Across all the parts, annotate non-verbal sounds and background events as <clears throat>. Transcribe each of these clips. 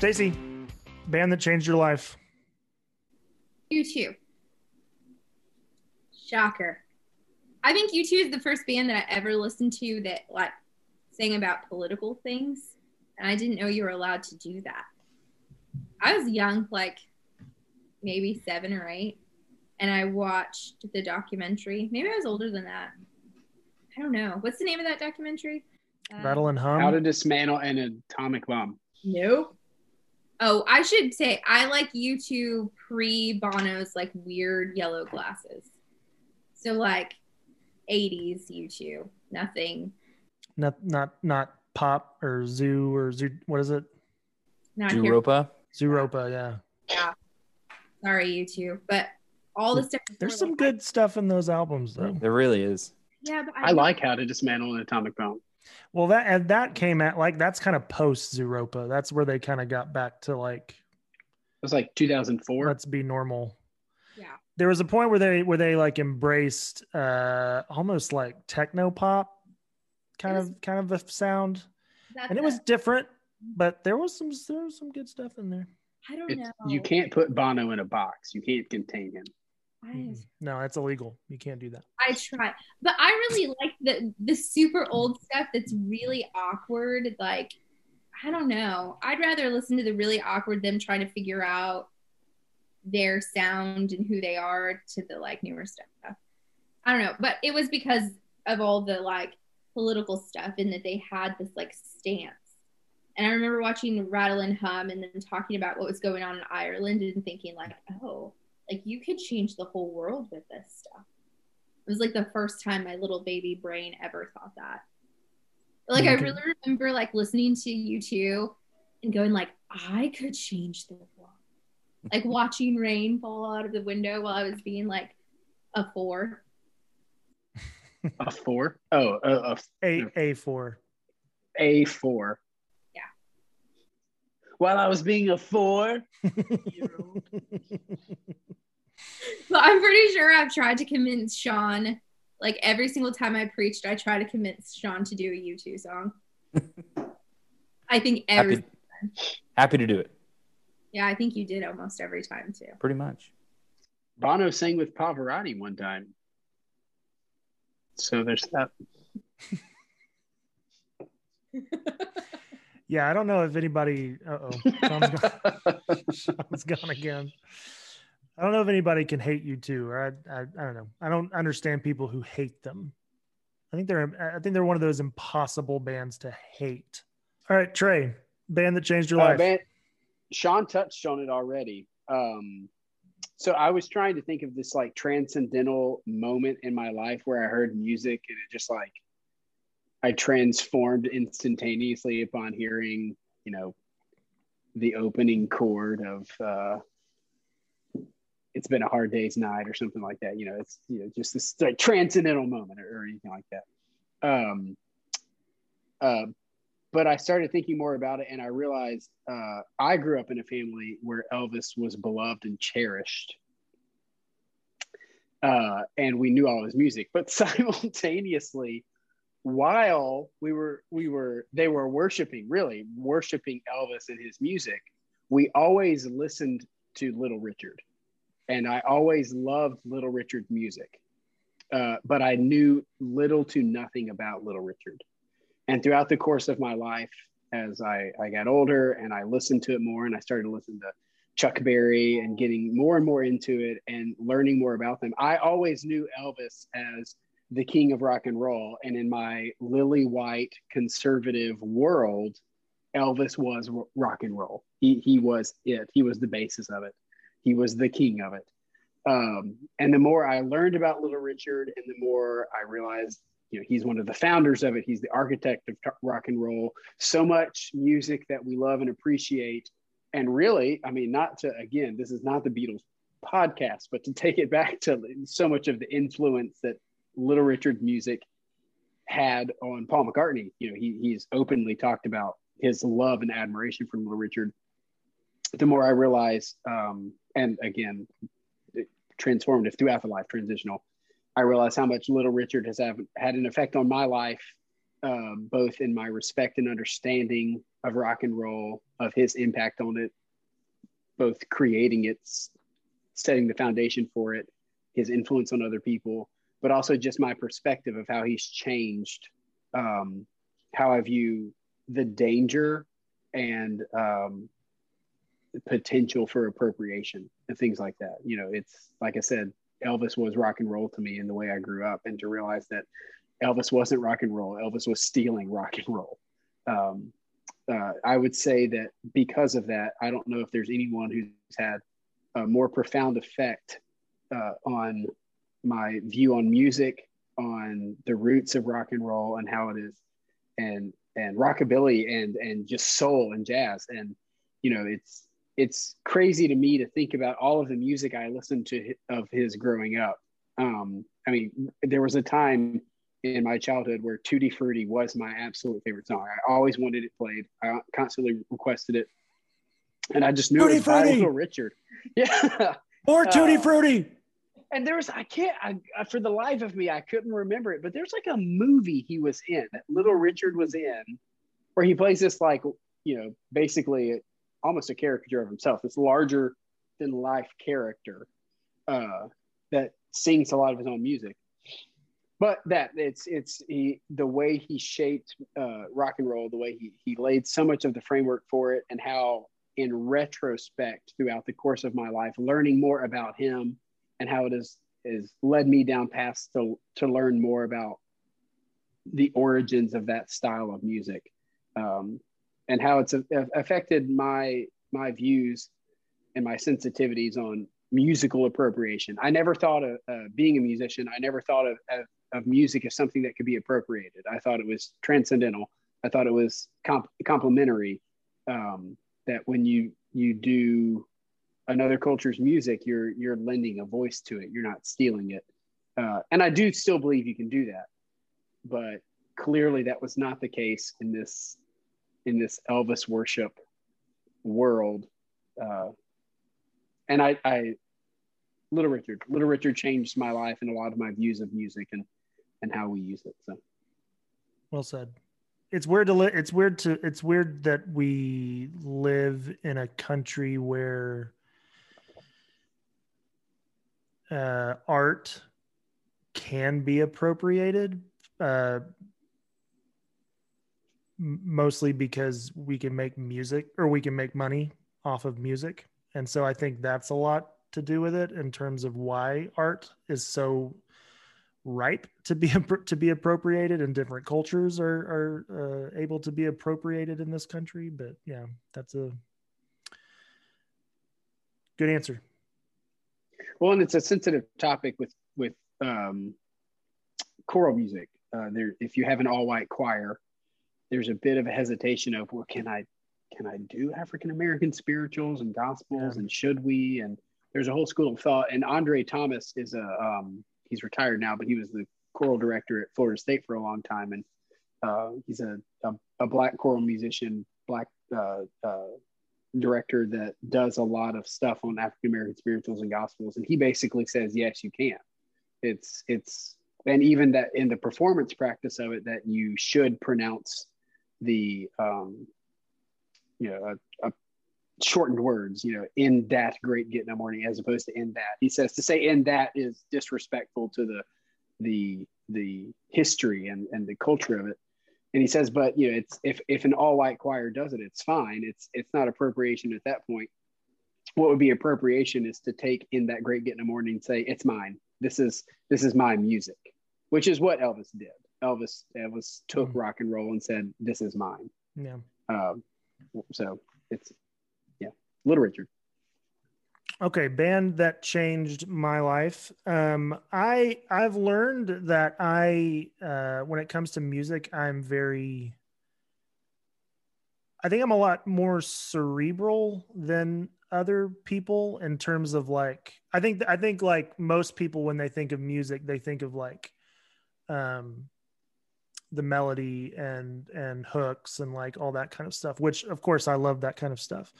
Stacy, band that changed your life. U2. Shocker. I think U2 is the first band that I ever listened to that like sang about political things, and I didn't know you were allowed to do that. I was young, like maybe seven or eight, and I watched the documentary. Maybe I was older than that. I don't know. What's the name of that documentary? Uh, Rattle and hum. How to dismantle an atomic bomb. Nope. Oh, I should say I like U2 pre Bono's like weird yellow glasses. So like 80s U2, nothing. not not not pop or zoo or zoo. What is it? Not here. Europa. Zooropa. Yeah. Yeah. Sorry, U2, but all the stuff. There's some like, good stuff in those albums though. There really is. Yeah, but I like how to dismantle an atomic bomb. Well, that and that came at like that's kind of post Zooropa. That's where they kind of got back to like It was like 2004. let's be normal. Yeah. There was a point where they where they like embraced uh almost like techno pop kind was- of kind of a sound, and it was different, but there was some there was some good stuff in there. I don't It's, know. you can't put Bono in a box. You can't contain him. Mm-hmm. I, No, that's illegal. You can't do that. I try, but I really like the the super old stuff that's really awkward. Like, I don't know. I'd rather listen to the really awkward them trying to figure out their sound and who they are to the like newer stuff. I don't know, but it was because of all the like political stuff and that they had this like stance. And I remember watching Rattle and Hum and then talking about what was going on in Ireland and thinking like, oh, like you could change the whole world with this stuff. It was like the first time my little baby brain ever thought that. Like I mm-hmm. really remember like listening to U2 and going like, I could change the world. Like <laughs> watching rain fall out of the window while I was being like a four. A four? Oh, a, A A four. a, a four. Yeah. While I was being a four. <laughs> <laughs> <laughs> But I'm pretty sure I've tried to convince Sean. Like every single time I preached, I try to convince Sean to do a U2 song. <laughs> I think every Happy, happy to do it. yeah, I think you did almost every time too. Pretty much. Bono sang with Pavarotti one time. So there's that. <laughs> yeah, I don't know if anybody. Uh oh, Sean's gone. Sean's gone again. I don't know if anybody can hate U2, or I, I, I don't know. I don't understand people who hate them. I think they're, I think they're one of those impossible bands to hate. All right, Trey, band that changed your Uh, life. man, Sean touched on it already. Um, so I was trying to think of this like transcendental moment in my life where I heard music and it just like I transformed instantaneously upon hearing, you know, the opening chord of uh, "It's Been a Hard Day's Night" or something like that. You know, it's you know just this like transcendental moment or, or anything like that. Um, uh, but I started thinking more about it, and I realized uh, I grew up in a family where Elvis was beloved and cherished, uh, and we knew all his music. But <laughs> simultaneously, while we were we were they were worshiping, really worshiping Elvis and his music, we always listened to Little Richard, and I always loved Little Richard's music, uh, but I knew little to nothing about Little Richard. And throughout the course of my life as I, I got older and i listened to it more and i started to listen to chuck berry and getting more and more into it and learning more about them i always knew elvis as the king of rock and roll. And in my lily white conservative world elvis was rock and roll. He, he was it. He was the basis of it he was the king of it. Um, and the more i learned about little richard and the more i realized you know he's one of the founders of it. He's the architect of rock and roll. So much music that we love and appreciate. And really i mean not to again this is not the beatles podcast but to take it back to so much of the influence that little richard's music had on paul mccartney. You know he, he's openly talked about his love and admiration for little richard. The more i realize um, and again transformative throughout the life transitional I realize how much Little Richard has have, had an effect on my life, uh, both in my respect and understanding of rock and roll, of his impact on it, both creating it, setting the foundation for it, his influence on other people, but also just my perspective of how he's changed um, how I view the danger and um, potential for appropriation and things like that. You know, it's like I said, Elvis was rock and roll to me in the way I grew up, and to realize that Elvis wasn't rock and roll, Elvis was stealing rock and roll. Um, uh, I would say that because of that, I don't know if there's anyone who's had a more profound effect uh, on my view on music, on the roots of rock and roll, and how it is, and and rockabilly, and and just soul and jazz, and you know, it's it's crazy to me to think about all of the music I listened to of his growing up. Um, I mean, there was a time in my childhood where Tutti Frutti was my absolute favorite song. I always wanted it played. I constantly requested it, and I just knew Tutti it was Frutti. by Little Richard. <laughs> Yeah, more Tutti uh, Frutti. And there was I can't I, for the life of me I couldn't remember it, but there's like a movie he was in that Little Richard was in, where he plays this like you know basically almost a caricature of himself, this larger than life character uh, that sings a lot of his own music. But that it's it's he, the way he shaped uh, rock and roll, the way he he laid so much of the framework for it, and how in retrospect throughout the course of my life, learning more about him and how it has has led me down paths to to learn more about the origins of that style of music. Um, and how it's affected my my views and my sensitivities on musical appropriation. I never thought of uh, being a musician. I never thought of, of, of, music as something that could be appropriated. I thought it was transcendental. I thought it was comp- complementary. Um, that when you you do another culture's music, you're you're lending a voice to it. You're not stealing it. Uh, and I do still believe you can do that, but clearly that was not the case in this in this Elvis worship world. Uh, and I, I, Little Richard, Little Richard changed my life and a lot of my views of music and and how we use it. So, well said. It's weird to li- it's weird to it's weird that we live in a country where uh, art can be appropriated uh, mostly because we can make music or we can make money off of music. And so I think that's a lot to do with it in terms of why art is so ripe to be <laughs> to be appropriated and different cultures are are uh, able to be appropriated in this country. But yeah that's a good answer. Well and it's a sensitive topic with with um choral music. Uh, there if you have an all white choir there's a bit of a hesitation of well can i can i do african american spirituals and gospels yeah. and should we? And there's a whole school of thought. And andre thomas is a um, he's retired now but he was the choral director at florida state for a long time. And uh, he's a, a, a, black choral musician black uh, uh, director that does a lot of stuff on african american spirituals and gospels. And he basically says yes you can. It's it's and even that in the performance practice of it that you should pronounce the um, you know a, a shortened words you know in that great getting up morning as opposed to in that. He says to say in that is disrespectful to the the the history and and the culture of it. And he says but you know it's if if an all white choir does it it's fine. It's it's not appropriation at that point. What would be appropriation is to take in that great getting a morning and say it's mine. This is this is my music which is what elvis did Elvis Elvis took mm-hmm. rock and roll and said, "This is mine." Yeah. Um, so it's yeah, Little Richard. Okay, band that changed my life. Um, I I've learned that I uh, when it comes to music, I'm very. I think I'm a lot more cerebral than other people in terms of like I think I think like most people when they think of music, they think of like um the melody and and hooks and like all that kind of stuff which of course i love that kind of stuff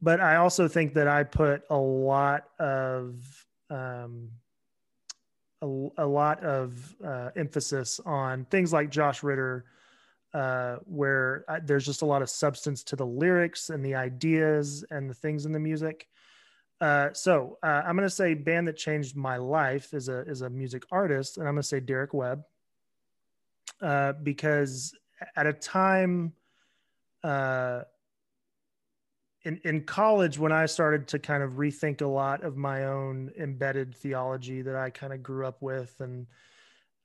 but i also think that i put a lot of um a, a lot of uh, emphasis on things like josh ritter uh, where I, there's just a lot of substance to the lyrics and the ideas and the things in the music. Uh, so uh, I'm gonna say band that changed my life is a is a music artist, and I'm gonna say Derek Webb uh, because at a time uh, in in college when I started to kind of rethink a lot of my own embedded theology that I kind of grew up with and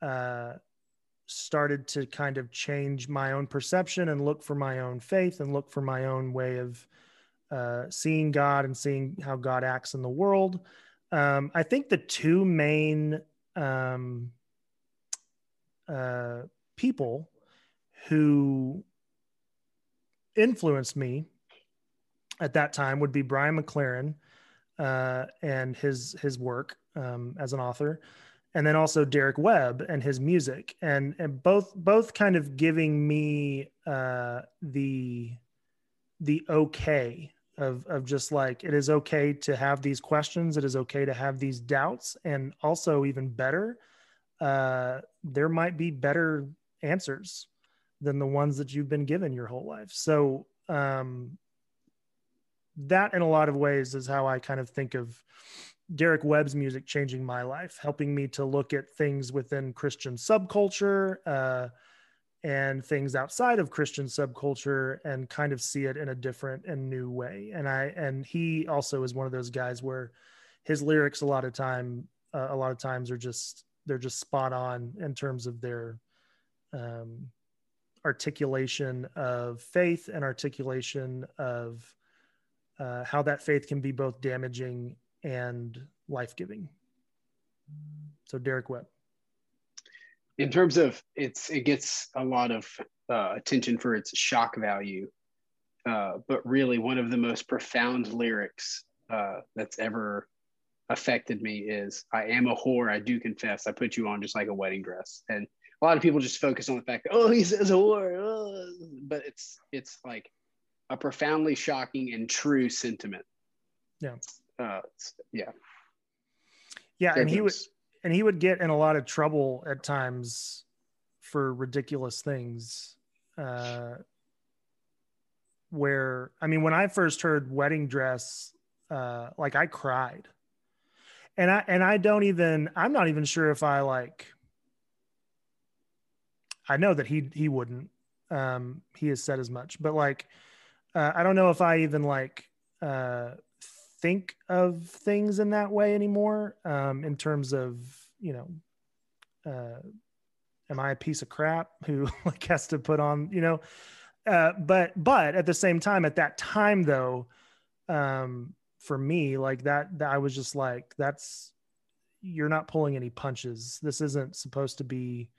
uh, started to kind of change my own perception and look for my own faith and look for my own way of uh, seeing God and seeing how God acts in the world. Um, I think the two main um, uh, people who influenced me at that time would be Brian McLaren uh, and his his work um, as an author, and then also Derek Webb and his music, and and both both kind of giving me uh, the the okay of of just like it is okay to have these questions, it is okay to have these doubts, and also even better, uh, there might be better answers than the ones that you've been given your whole life. So um, that in a lot of ways is how I kind of think of Derek Webb's music changing my life, helping me to look at things within Christian subculture uh, and things outside of Christian subculture and kind of see it in a different and new way. And I and he also is one of those guys where his lyrics a lot of time uh, a lot of times are just they're just spot on in terms of their um, articulation of faith and articulation of uh, how that faith can be both damaging and life giving. So, Derek Webb. In terms of it's, it gets a lot of uh, attention for its shock value, uh, but really one of the most profound lyrics uh, that's ever affected me is "I am a whore, I do confess, I put you on just like a wedding dress." And a lot of people just focus on the fact that oh, he says whore, oh. but it's it's like a profoundly shocking and true sentiment. Yeah. Uh, yeah. Yeah, and he would and he would get in a lot of trouble at times for ridiculous things. Uh, where I mean, when I first heard "Wedding Dress," uh, like I cried, and I and I don't even I'm not even sure if I like. I know that he he wouldn't. Um, he has said as much, but like uh, I don't know if I even like uh, think of things in that way anymore. Um, in terms of you know, uh, am I a piece of crap who <laughs> like has to put on you know? Uh, but but at the same time, at that time though, um, for me like that, that I was just like that's you're not pulling any punches. This isn't supposed to be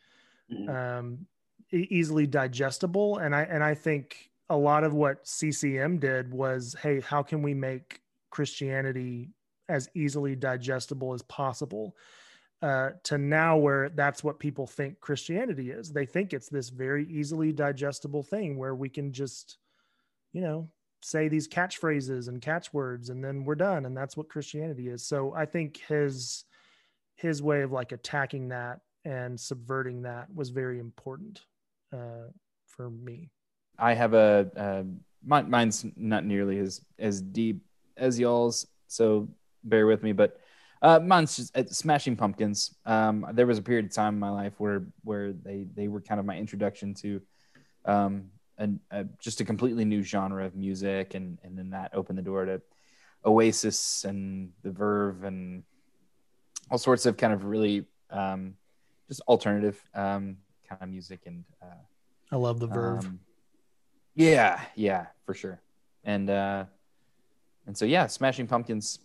mm-hmm. um, easily digestible, and I and I think a lot of what CCM did was, hey, how can we make Christianity as easily digestible as possible? Uh, to now where that's what people think Christianity is. They think it's this very easily digestible thing where we can just, you know, say these catchphrases and catchwords and then we're done. And that's what Christianity is. So I think his his way of like attacking that and subverting that was very important uh, for me. I have a uh, mine, mine's not nearly as as deep as y'all's, so bear with me. But uh, mine's just uh, Smashing Pumpkins. Um, there was a period of time in my life where where they they were kind of my introduction to um, an, a, just a completely new genre of music, and and then that opened the door to Oasis and The Verve and all sorts of kind of really um, just alternative um, kind of music and. Uh, I love The Verve. Um, yeah, yeah, for sure. And uh and so yeah, Smashing Pumpkins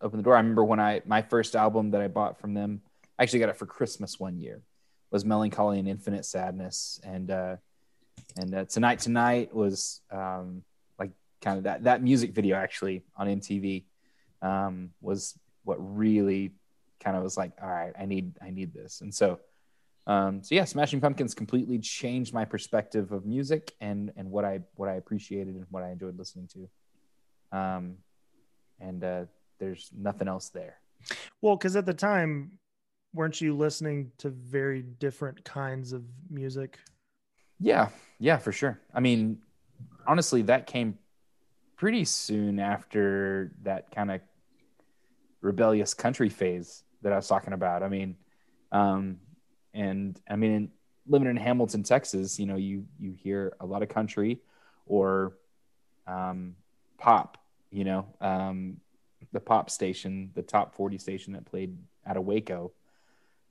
opened the door. I remember when I my first album that I bought from them, I actually got it for Christmas one year, was Mellon Collie and Infinite Sadness. And uh and uh, Tonight Tonight was um like kind of that that music video actually on MTV um was what really kind of was like, all right, I need I need this. And so um, so yeah, Smashing Pumpkins completely changed my perspective of music and and what I what I appreciated and what I enjoyed listening to. Um, and uh, there's nothing else there. Well, because at the time, weren't you listening to very different kinds of music? Yeah, yeah, for sure. I mean, honestly, that came pretty soon after that kind of rebellious country phase that I was talking about. I mean, um, and I mean, living in Hamilton, Texas, you know, you you hear a lot of country or um, pop. You know, um, the pop station, the top forty station that played out of Waco,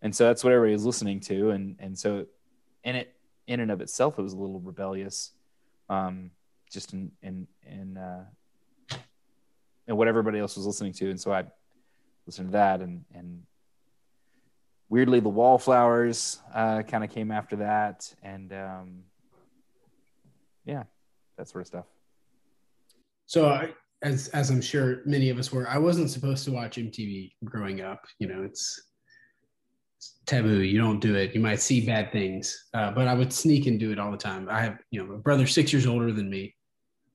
and so that's what everybody was listening to, and and so, and it in and of itself, it was a little rebellious, um, just in in in uh, what everybody else was listening to, and so I listened to that, and and weirdly, the Wallflowers uh, kind of came after that, and um, yeah, that sort of stuff. So, I, as as I'm sure many of us were, I wasn't supposed to watch MTV growing up. You know, it's taboo. You don't do it. You might see bad things, uh, but I would sneak and do it all the time. I have, you know, my brother six years older than me,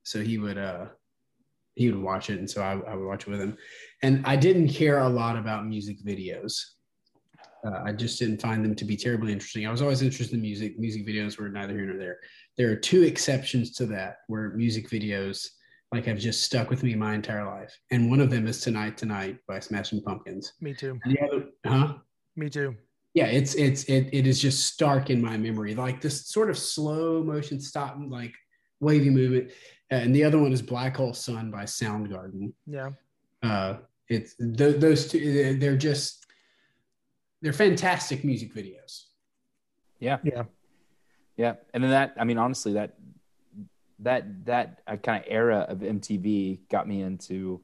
so he would uh, he would watch it, and so I, I would watch it with him. And I didn't care a lot about music videos. Uh, I just didn't find them to be terribly interesting. I was always interested in music. Music videos were neither here nor there. There are two exceptions to that where music videos like have just stuck with me my entire life. And one of them is Tonight Tonight by Smashing Pumpkins. Me too. And the other, huh? Me too. Yeah, it's it's it it is just stark in my memory. Like this sort of slow motion stop like wavy movement. And the other one is Black Hole Sun by Soundgarden. Yeah. Uh it's th- those two they're just they're fantastic music videos. Yeah. Yeah. Yeah, and then that I mean, honestly, that that that uh, kind of era of MTV got me into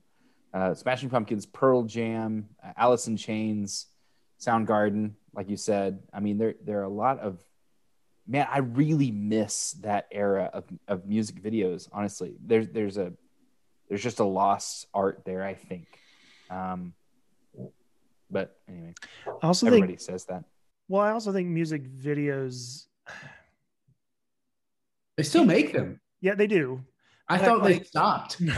uh, Smashing Pumpkins, Pearl Jam, uh, Alice in Chains, Soundgarden. Like you said, I mean, there there are a lot of man. I really miss that era of of music videos. Honestly, there's there's a there's just a lost art there. I think. Um, but anyway, I also everybody think. says that. Well, I also think music videos. They still make them. Yeah, they do. I Like- thought they like- stopped. <laughs>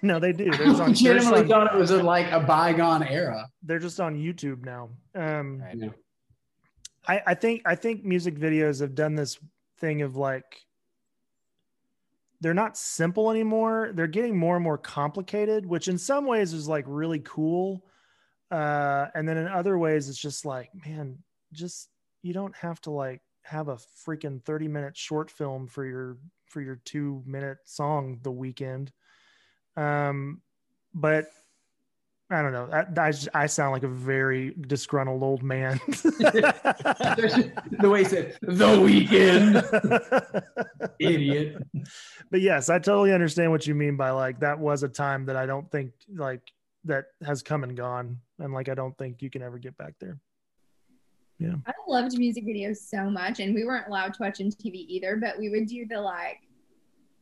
<laughs> no, they do. <laughs> I There's on, they're, just legitimately on, thought it was a, like a bygone era. they're just on YouTube now. Um, Right. Yeah. I, I think I think music videos have done this thing of like they're not simple anymore. They're getting more and more complicated, which in some ways is like really cool. Uh, and then in other ways, it's just like, man, just you don't have to like have a freaking 30 minute short film for your for your two minute song the Weeknd. Um, but I don't know. I, I, I sound like a very disgruntled old man. <laughs> the way he said the Weeknd, <laughs> idiot. but yes, I totally understand what you mean by like that was a time that I don't think like that has come and gone, and like I don't think you can ever get back there. Yeah. I loved music videos so much, and we weren't allowed to watch MTV either. But we would do the like,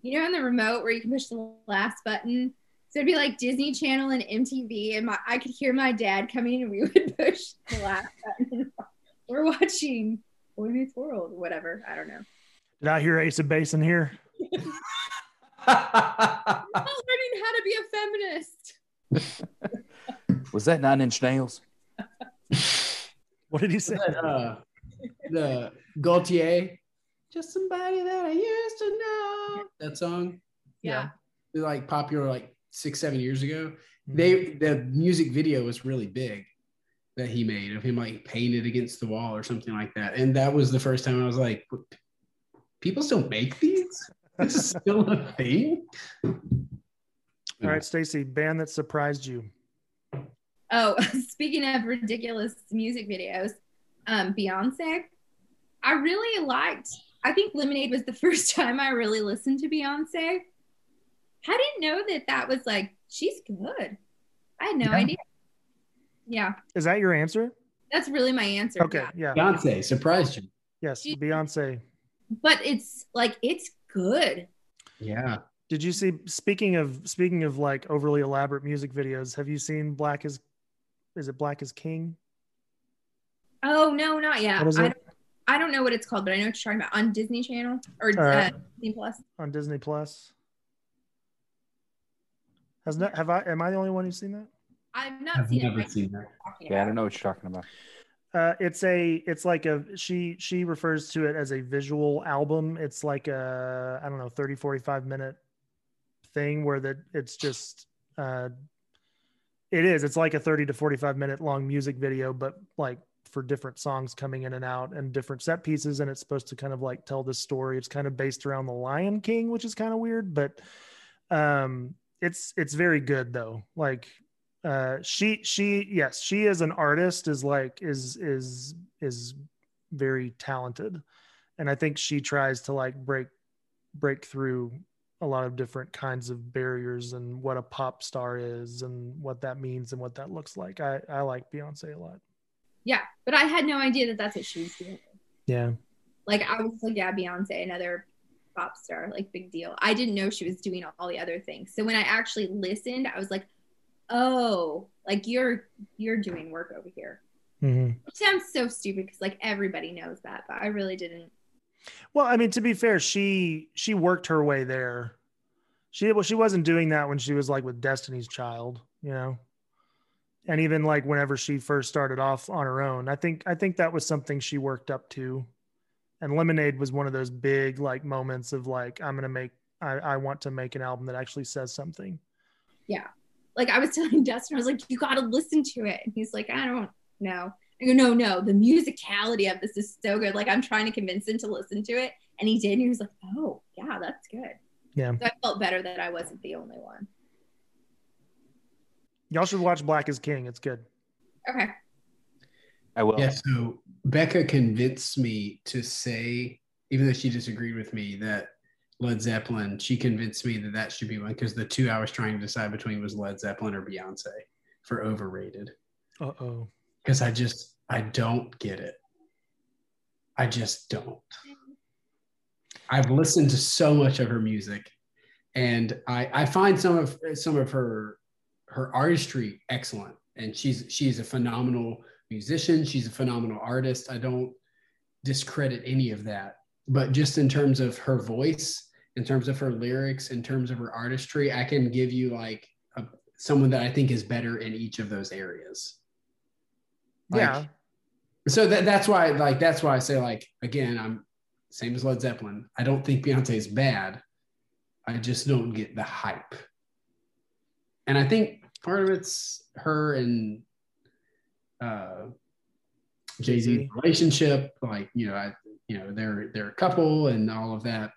you know, on the remote where you can push the last button. So it'd be like Disney Channel and MTV, and my I could hear my dad coming, and we <laughs> would push the last button. <laughs> We're watching Boy Meets World, whatever. I don't know. Did I hear Ace of Base in here? <laughs> I'm learning how to be a feminist. Was that Nine Inch Nails? What did he say? uh, the Gotye, just somebody that I used to know. That song, Yeah. They're, like popular like six, seven years ago. Mm-hmm. They the music video was really big that he made of him like painted against the wall or something like that. And that was the first time I was like, people still make these? <laughs> This is still a thing. All right, Stacy, band that surprised you. Oh, <laughs> speaking of ridiculous music videos, um, Beyonce. I really liked. I think Lemonade was the <laughs> first time I really listened to Beyonce. I didn't know that that was like she's good. I had no Yeah. idea. Yeah, Is that your answer? that's really my answer. Okay, yeah, Beyonce surprised you. yes, She- Beyonce. but it's like it's good. Yeah. Did you see? Speaking of speaking of like overly elaborate music videos, have you seen Black is? Is it Black is King? Oh no, not yet. What is I don't, I don't know what it's called, but I know what you're talking about on Disney Channel or All right. uh, Disney Plus. on Disney Plus. Has not have I am I the only one who's seen that? I've not I've seen never it. seen that. Yeah, I don't know what you're talking about. Uh, it's a it's like a she she refers to it as a visual album. It's like a I don't know 30 45 minute thing where that it's just uh it is it's like a 30 to 45 minute long music video but like for different songs coming in and out and different set pieces and it's supposed to kind of like tell this story. It's kind of based around the Lion King, which is kind of weird, but um it's it's very good though. Like uh she she yes she as an artist is like is is is very talented and i think she tries to like break break through a lot of different kinds of barriers and what a pop star is and what that means and what that looks like i i like beyonce a lot Yeah, but I had no idea that that's what she was doing. yeah Like I was like, yeah, Beyonce, another pop star, like big deal. I didn't know she was doing all the other things. So when I actually listened, I was like, oh, like you're you're doing work over here. hmm It sounds so stupid because like everybody knows that, but I really didn't. Well, I mean, to be fair, she she worked her way there. She well, she wasn't doing that when she was like with Destiny's Child, you know. And even like whenever she first started off on her own, I think I think that was something she worked up to. And Lemonade was one of those big like moments of like I'm gonna make I, I want to make an album that actually says something. Yeah like I was <laughs> telling Dustin, I was like, you got to listen to it. And he's like, I don't know. I go, no, no, the musicality of this is so good. Like I'm trying to convince him to listen to it, and he did. And he was like, oh, yeah, that's good. Yeah. So I felt better that I wasn't the only one. Y'all should watch Black is King. It's good. Okay. I will. Yeah, so Becca convinced me to say, even though she disagreed with me, that Led Zeppelin, she convinced me that that should be one because the two I was trying to decide between was Led Zeppelin or Beyonce for overrated. Uh oh. Because I just, I don't get it. I just don't. I've listened to so much of her music and I, I find some of some of her her artistry excellent. And she's she's a phenomenal musician. She's a phenomenal artist. I don't discredit any of that. But just in terms of her voice in terms of her lyrics in terms of her artistry i can give you like a, someone that i think is better in each of those areas. Like, Yeah. so that, that's why like that's why i say like again i'm same as led zeppelin. I don't think beyonce is bad. I just don't get the hype and i think part of it's her and uh jay-z Jay-Z. relationship like you know i you know they're they're a couple and all of that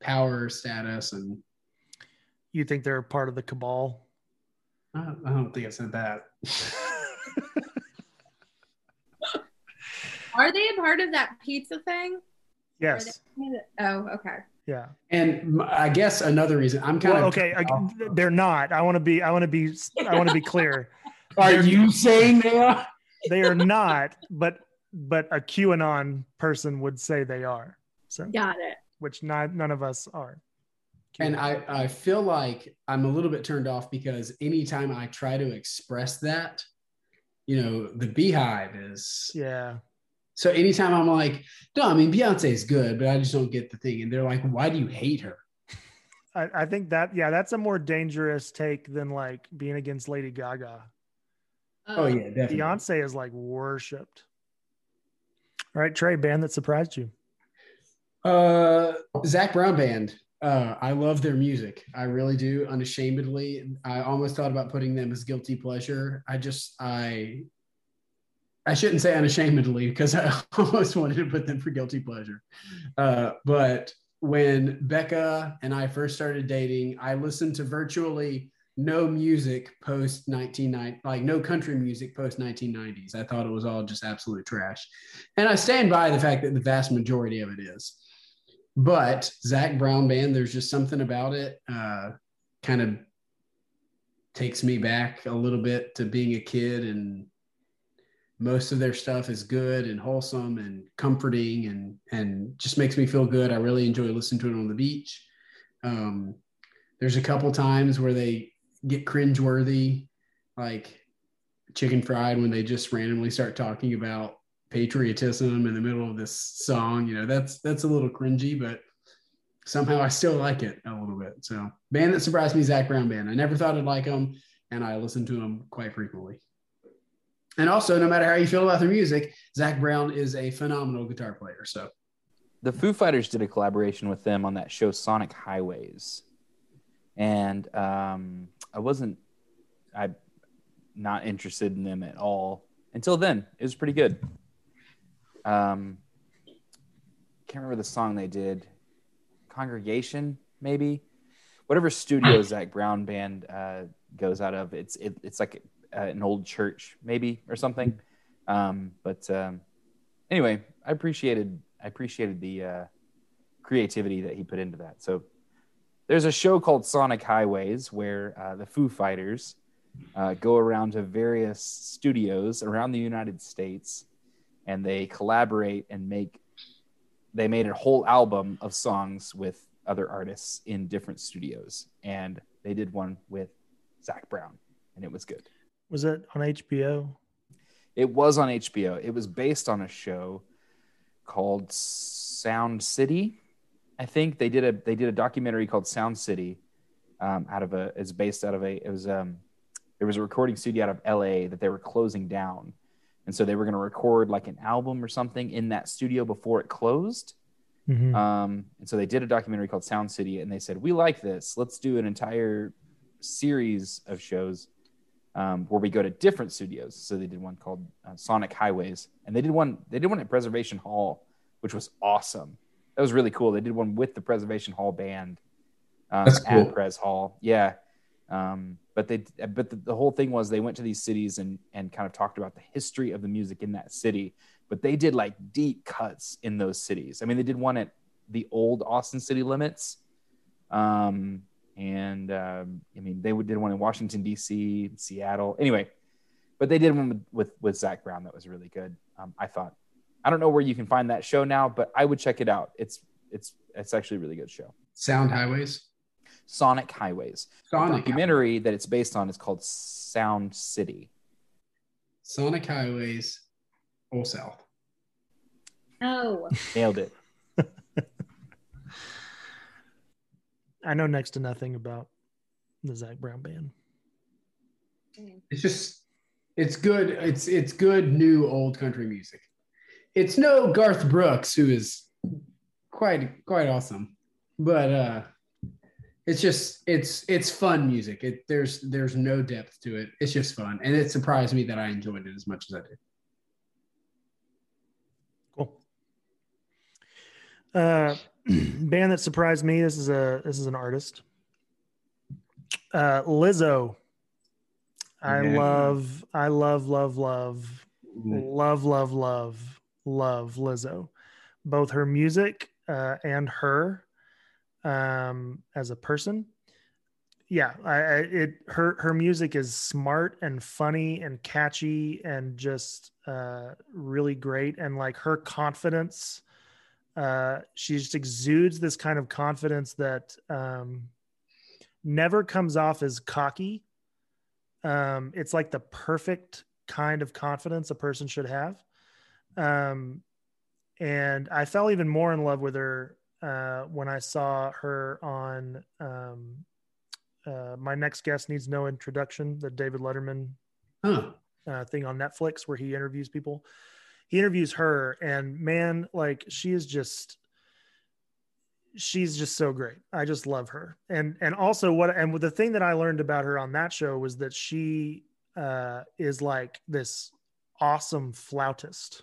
power status and You think they're part of the cabal? i don't, I don't think i said that <laughs> Are they a part of that pizza thing? yes. Oh, okay. Yeah. and I guess another reason i'm kind Well, of okay. I, they're not. I want to be. I want to be. I want to be clear. <laughs> are you saying they are <laughs> They are not. But but a QAnon person would say they are. So Got it. which not, none of us are. And I, I feel like I'm a little bit turned off because anytime I try to express that, you know, the Beyhive is Yeah. So anytime I'm like, no, I mean Beyonce is good, but I just don't get the thing. And they're like, why do you hate her? I, I think that yeah, that's a more dangerous take than like being against Lady Gaga. Oh yeah, definitely. Beyonce is like worshipped. All right, Trey, band that surprised you. Uh, Zac Brown Band. Uh, I love their music. I really do, unashamedly. I almost thought about putting them as guilty pleasure. I just, I, I shouldn't say unashamedly because I <laughs> almost wanted to put them for guilty pleasure. Uh, but when Becca and I first started dating, I listened to virtually no music post 1990, like no country music post 1990s. I thought it was all just absolute trash. And I stand by the fact that the vast majority of it is. But Zac Brown Band, there's just something about it, uh, kind of takes me back a little bit to being a kid. And most of their stuff is good and wholesome and comforting and, and just makes me feel good. I really enjoy listening to it on the beach. Um, there's a couple times where they get cringeworthy, like chicken fried when they just randomly start talking about patriotism in the middle of this song. You know, that's that's a little cringy, but somehow I still like it a little bit. So, band that surprised me, Zac Brown Band. I never thought I'd like them, and I listen to them quite frequently. And also, no matter how you feel about their music, Zac Brown is a phenomenal guitar player. So the Foo Fighters did a collaboration with them on that show Sonic Highways, and um, I wasn't I not interested in them at all until then. It was pretty good. Um, can't remember the song they did. Congregation, maybe. Whatever studio <laughs> Zac Brown band uh, goes out of, it's it, it's like an old church, maybe or something. Um, but um, anyway, I appreciated I appreciated the uh, creativity that he put into that. So there's a show called Sonic Highways where uh, the Foo Fighters uh, go around to various studios around the United States and they collaborate and make they made a whole album of songs with other artists in different studios and they did one with Zac Brown and it was good. Was it on HBO? It was on HBO. It was based on a show called Sound City. I think they did a they did a documentary called Sound City um, out of a it's based out of a it was um there was a recording studio out of LA that they were closing down. And so they were going to record like an album or something in that studio before it closed. Mhm. Um, and so they did a documentary called Sound City, and they said, "We like this. Let's do an entire series of shows um, where we go to different studios." So they did one called uh, Sonic Highways, and they did one. They did one at Preservation Hall, which was awesome. That was really cool. They did one with the Preservation Hall band um, cool. at Pres Hall. Yeah, um, but they but the, the whole thing was they went to these cities and and kind of talked about the history of the music in that city but they did like deep cuts in those cities. I mean, they did one at the old Austin city limits. Um, and um, I mean, they did one in Washington, D.C., Seattle. Anyway, but they did one with, with, with Zac Brown that was really good. Um, I thought, I don't know where you can find that show now, but I would check it out. It's, it's, it's actually a really good show. Sound Highways. Sonic Highways. The Sonic documentary that it's based on is called Sound City. Sonic Highways. Full South. Oh, Nailed it. I know next to nothing about the Zac Brown band. It's just it's good. It's it's good new old country music. It's no Garth Brooks, who is quite quite awesome, but uh it's just it's it's fun music. It there's there's no depth to it. It's just fun, and it surprised me that I enjoyed it as much as I did. Cool. Uh, <clears throat> band that surprised me. This is a this is an artist. Uh, Lizzo. I Yeah. love, I love, love, love, Mm. love, love, love, love Lizzo. Both her music uh, and her um, as a person. Yeah, I, I it her her music is smart and funny and catchy and just uh, really great and like her confidence. Uh, she just exudes this kind of confidence that um, never comes off as cocky. Um, it's like the perfect kind of confidence a person should have. Um, and I fell even more in love with her uh, when I saw her on um, uh, My Next Guest Needs No Introduction, the David Letterman Huh. uh, thing on Netflix where he interviews people. He interviews her, and man, like she is just, she's just so great. I just love her. And and also what and the thing that I learned about her on that show was that she uh, is like this awesome flautist.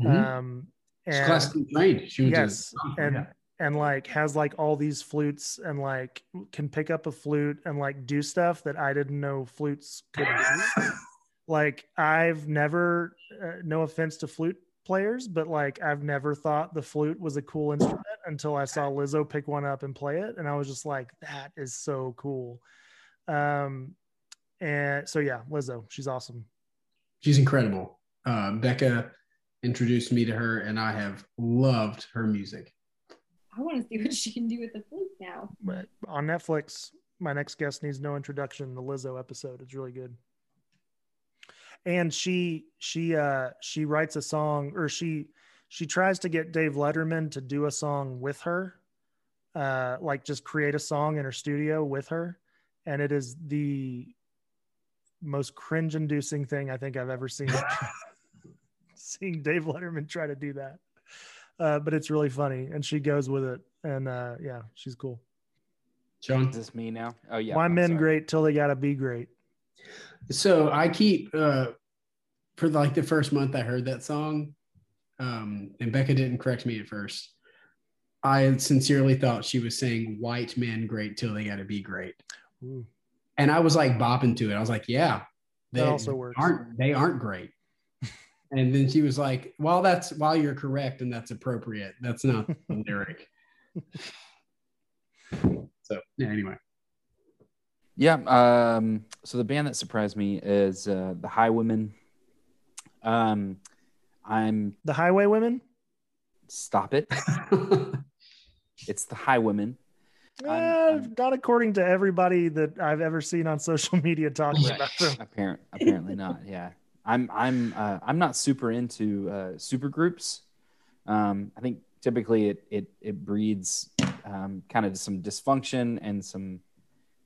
Mhm. Um, She's and classically trained. She was yes, a, and yeah. and like has like all these flutes and like can pick up a flute and like do stuff that I didn't know flutes could do. <laughs> like I've never, uh, no offense to flute players, but like I've never thought the flute was a cool instrument until I saw Lizzo pick one up and play it, and I was just like, that is so cool. Um, and so yeah, Lizzo, she's awesome. she's incredible. Uh, Becca introduced me to her, and I have loved her music. I want to see what she can do with the flute now. But on Netflix, my next guest needs no introduction. The Lizzo episode is really good. And she she uh she writes a song or she she tries to get Dave Letterman to do a song with her. Uh like just create a song in her studio with her. And it is the most cringe-inducing thing I think I've ever seen. <laughs> Seeing Dave Letterman try to do that, uh, but it's really funny, and she goes with it, and uh, yeah, she's cool. Sean. Is this me now? Oh yeah. Why I'm men sorry. great till they gotta be great? So I keep uh for like the first month I heard that song, um, and Becca didn't correct me at first. I sincerely thought she was saying white men great till they gotta be great. Ooh. And I was like bopping to it. I was like, yeah, they That also works. aren't they aren't great. <laughs> and then she was like, while that's while you're correct and that's appropriate, that's not the <laughs> lyric. So yeah, anyway. Yeah. Um, so the band that surprised me is uh, the Highwomen. Um, I'm The Highway Women. stop it. <laughs> It's the Highwomen. Eh, I'm- not according to everybody that I've ever seen on social media talking Right. about them. Apparent, apparently not. <laughs> Yeah, I'm I'm uh, I'm not super into uh, super groups. Um, I think typically it it it breeds um, kind of some dysfunction and some.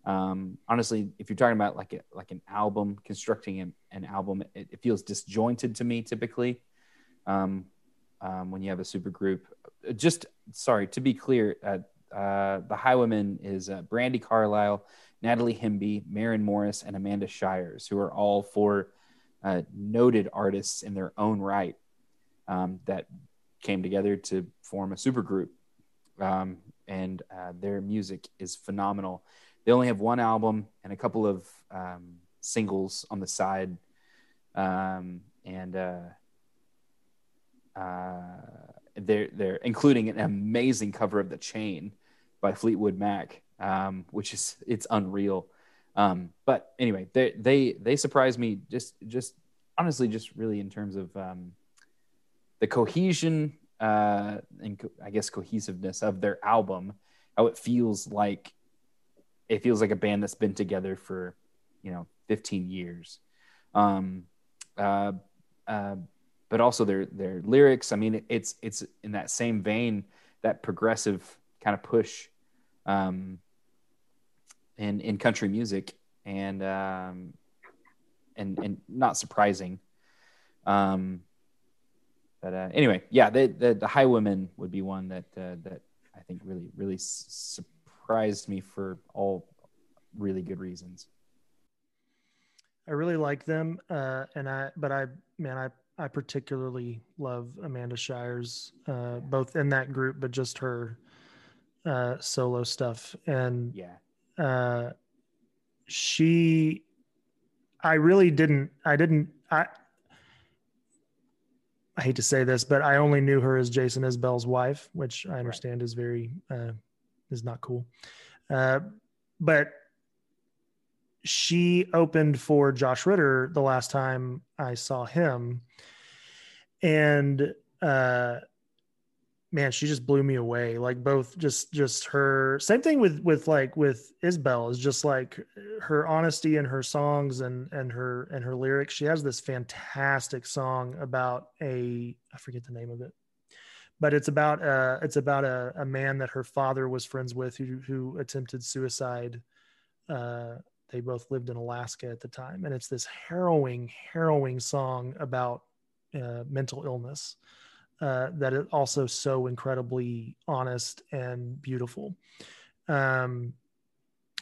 Um, honestly, if you're talking about like a, like an album, constructing an, an album, it, it feels disjointed to me typically. Um, um, when you have a super group, just sorry to be clear, uh, uh, the Highwaymen is uh, Brandi Carlile, Natalie Hemby, Maren Morris, and Amanda Shires, who are all four uh, noted artists in their own right um, that came together to form a supergroup. Um, and uh, their music is phenomenal. They only have one album and a couple of um, singles on the side. Um, and uh, uh, they're, they're including an amazing cover of The Chain by Fleetwood Mac, um, which is it's unreal. Um, but anyway, they they they surprised me just just honestly just really in terms of um, the cohesion uh, and co- I guess cohesiveness of their album. How it feels like it feels like a band that's been together for you know 15 years. Um, uh, uh, but also their their lyrics. I mean, it's it's in that same vein, that progressive kind of push um, in in country music, and um, and and not surprising. Um, but uh, anyway, yeah, the, the the Highwomen would be one that uh, that I think really really s- surprised me for all really good reasons. I really like them, uh, and I but I man I I particularly love Amanda Shires, uh, both in that group, but just her uh, solo stuff, and Yeah, uh, she I really didn't I didn't I I hate to say this, but I only knew her as Jason Isbell's wife, which I understand is very uh, is not cool. Uh, but she opened for Josh Ritter the last time I saw him, and uh, man, she just blew me away. Like both, just just her. Same thing with with like with Isbell is just like her honesty in her songs and and her and her lyrics. She has this fantastic song about a I forget the name of it, but it's about uh it's about a, a man that her father was friends with who who attempted suicide. Uh, they both lived in Alaska at the time, and it's this harrowing, harrowing song about uh, mental illness uh, that is also so incredibly honest and beautiful. Um,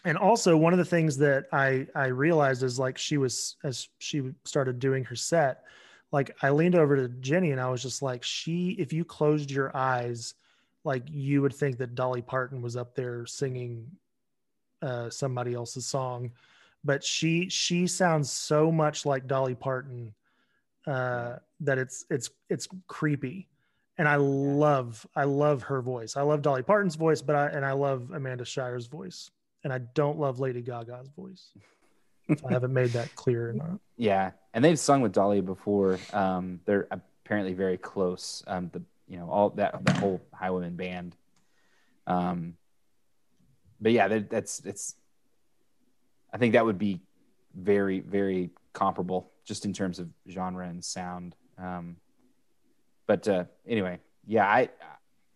and also one of the things that I I realized is like she was as she started doing her set, like I leaned over to Jenny and I was just like, she if you closed your eyes, like you would think that Dolly Parton was up there singing uh, somebody else's song, but she she sounds so much like Dolly Parton uh, that it's it's it's creepy and I love I love her voice. I love Dolly Parton's voice, but I and I love Amanda Shire's voice, and I don't love Lady Gaga's voice. <laughs> I haven't made that clear or not. yeah, and they've sung with Dolly before. Um, they're apparently very close. Um, the you know all that that whole Highwayman band. Um, but yeah, that, that's it's. I think that would be very very comparable just in terms of genre and sound. Um, but uh, anyway, yeah, I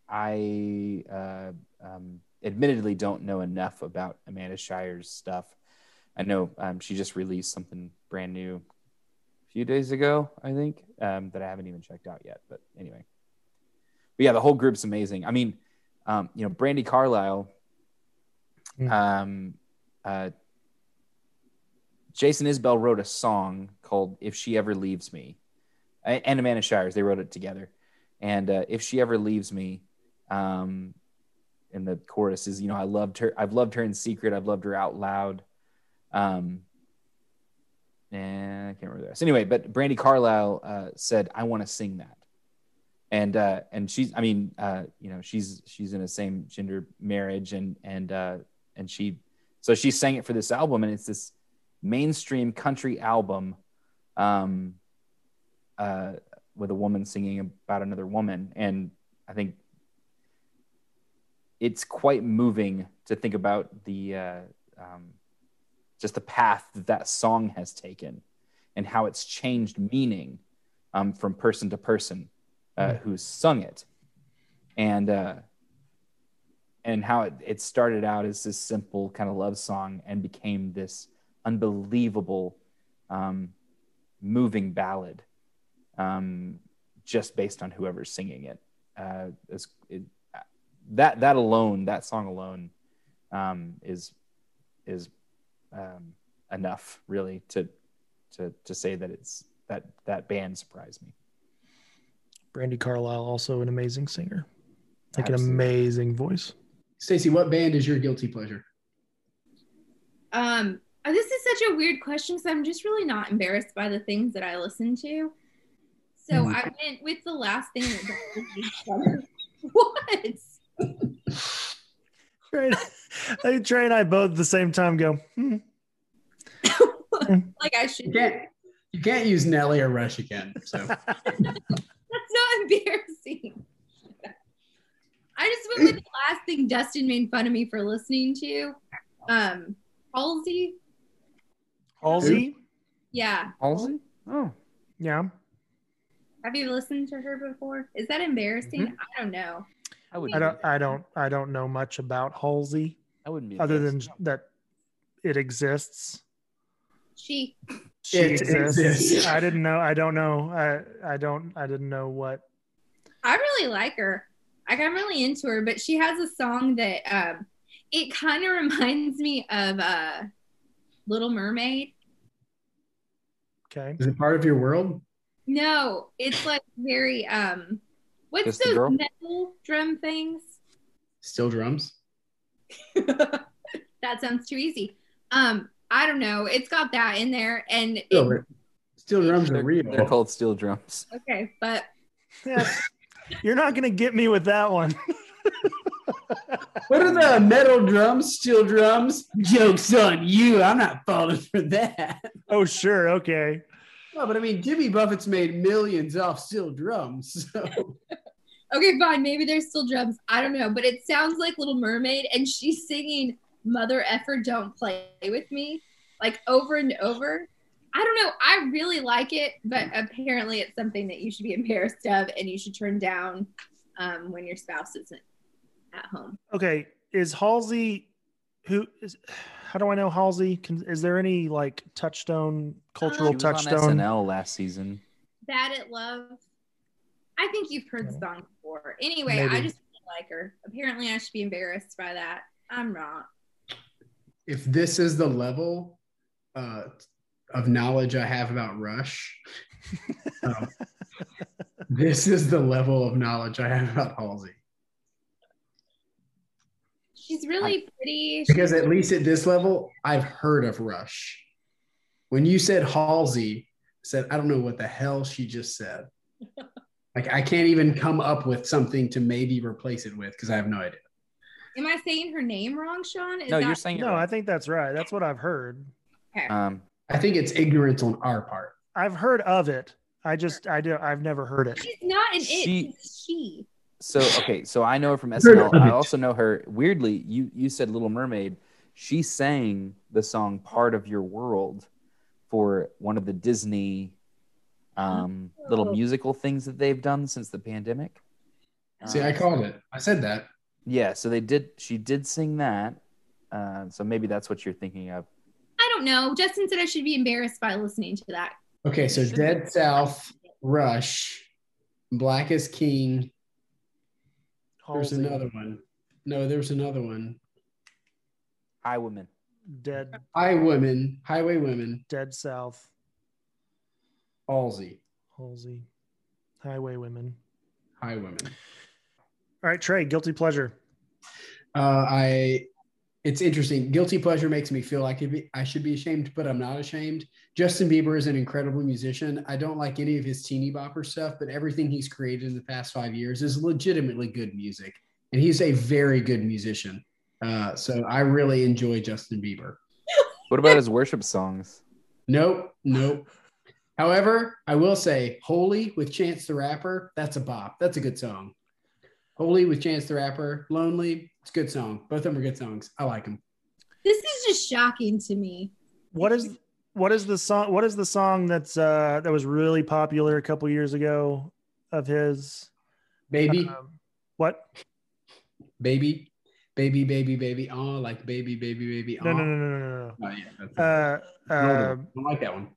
I uh, um, admittedly don't know enough about Amanda Shire's stuff. I know um, she just released something brand new a few days ago, I think, um, that I haven't even checked out yet. But anyway, but yeah, the whole group's amazing. I mean, um, you know, Brandi Carlile, Mm. um, uh, Jason Isbell wrote a song called "If She Ever Leaves Me," and Amanda Shires. They wrote it together, and uh, "If She Ever Leaves Me," um, and the chorus is, you know, I loved her. I've loved her in secret. I've loved her out loud. Um, and I can't remember rest. Anyway, but Brandi Carlile uh, said, "I want to sing that," and uh, and she's, I mean, uh, you know, she's she's in a same gender marriage, and and uh, and she, so she sang it for this album, and it's this mainstream country album, um, uh, with a woman singing about another woman, and I think it's quite moving to think about the uh, um, just the path that that song has taken and how it's changed meaning um, from person to person uh, who's sung it and uh, and how it, it started out as this simple kind of love song and became this unbelievable um, moving ballad um, just based on whoever's singing it. Uh, it that that alone, that song alone, um, is is um, enough really to to to say that it's that that band surprised me. Brandi Carlile, also an amazing singer, like an amazing voice. Stacy, what band is your guilty pleasure? Um, uh, this is such a weird question because I'm just really not embarrassed by the things that I listen to. So Hmm. I went with the last thing that <laughs> what? <laughs> Trey, I think Trey and I both at the same time go, hmm. like I should. You can't you can't use Nelly or Rush again. So <laughs> That's not embarrassing. I just went with the last thing Dustin made fun of me for listening to. Um, Halsey. Halsey. Yeah. Halsey? Oh, Yeah. Have you listened to her before? Is that embarrassing? I don't know. I would. I don't. I don't. I don't know much about Halsey I wouldn't be other than embarrassed. that it exists. She She It exists. exists. <laughs> I didn't know. I don't know. I. I don't. I didn't know what. I really like her. Like I'm really into her, but she has a song that um it kind of <laughs> reminds me of uh Little Mermaid. Okay. is it part of your world? No, it's like very um what's Just those metal drum things? Still drums? <laughs> that sounds too easy. Um, I don't know. It's got that in there and Still, it, still drums are They're, real. they're called steel drums. okay, but Yeah. You're not gonna get me with that one. What are the metal drums? Steel drums? Joke's on you. I'm not falling for that. oh sure. Okay. No, but I mean, Jimmy Buffett's made millions off steel drums. So <laughs> okay, fine. Maybe there's still drums. I don't know, but it sounds like Little Mermaid, and she's singing "Mother Effer, Don't Play with Me" like over and over. I don't know. I really like it, but apparently it's something that you should be embarrassed of, and you should turn down um, when your spouse isn't at home. Okay. Is Halsey? Who is? How do I know Halsey? Can, is there any like touchstone cultural She was on touchstone? SNL last season. Bad at Love. I think you've heard the song before. Anyway, I just really like her. Apparently, I should be embarrassed by that. I'm not. if this is the level uh, of knowledge I have about Rush, um, <laughs> this is the level of knowledge I have about Halsey. She's really pretty. Because at least at this level, I've heard of Rush. When you said Halsey, I said, I don't know what the hell she just said. <laughs> Like I can't even come up with something to maybe replace it with because I have no idea. Am I saying her name wrong, Sean? Is No, that- you're saying it No, I think that's right. That's what I've heard. Um, I think it's ignorance on our part. I've heard of it. I just I do I've never heard it. she's not an She- it. She. so okay, so I know her from <laughs> Heard SNL. of I also know her. Weirdly, you you said Little Mermaid. She sang the song "Part of Your World" for one of the Disney um, little Oh. musical things that they've done since the pandemic. See, Um, I called it. I said that. Yeah, so they did. She did sing that. Uh, so maybe that's what you're thinking of. I don't know. Justin said I should be embarrassed by listening to that. Okay, so Dead South, Rush, Black is King. There's Halsey, another one. No, there's another one. Hi, women. Dead, High Women, Highway Women, Dead South, Halsey, Halsey, Highway Women. High Women. All right, Trey, guilty pleasure. Uh, I, it's interesting. Guilty pleasure makes me feel like it'd be, I should be ashamed, but I'm not ashamed. Justin Bieber is an incredible musician. I don't like any of his teeny bopper stuff, but everything he's created in the past five years is legitimately good music, and he's a very good musician. Uh, so I really enjoy Justin Bieber. What about his worship songs? Nope, nope. However, I will say Holy with Chance the Rapper, that's a bop. That's a good song. Holy with Chance the Rapper, Lonely, it's a good song. Both of them are good songs. I like them. This is just shocking to me. What is what is the song? What is the song that's uh, that was really popular a couple years ago of his? Baby, Um, what? baby, baby, baby, baby. Oh, like baby, baby, baby. No, oh. no, no, no, no, no, Oh, yeah, that's no. Uh, I uh, don't like that one.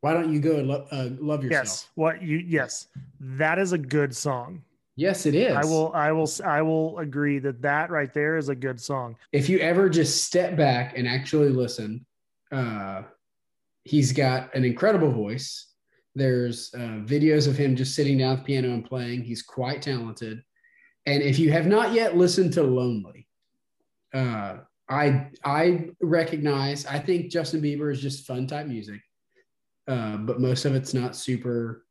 Why don't you go and lo- uh, love yourself? yes. What you? Yes, that is a good song. Yes, it is. I will. I will. I will agree that that right there is a good song. if you ever just step back and actually listen, uh, he's got an incredible voice. There's uh, videos of him just sitting down at the piano and playing. He's quite talented. And if you have not yet listened to Lonely, uh, I I recognize. I think Justin Bieber is just fun type music, uh, but most of it's not super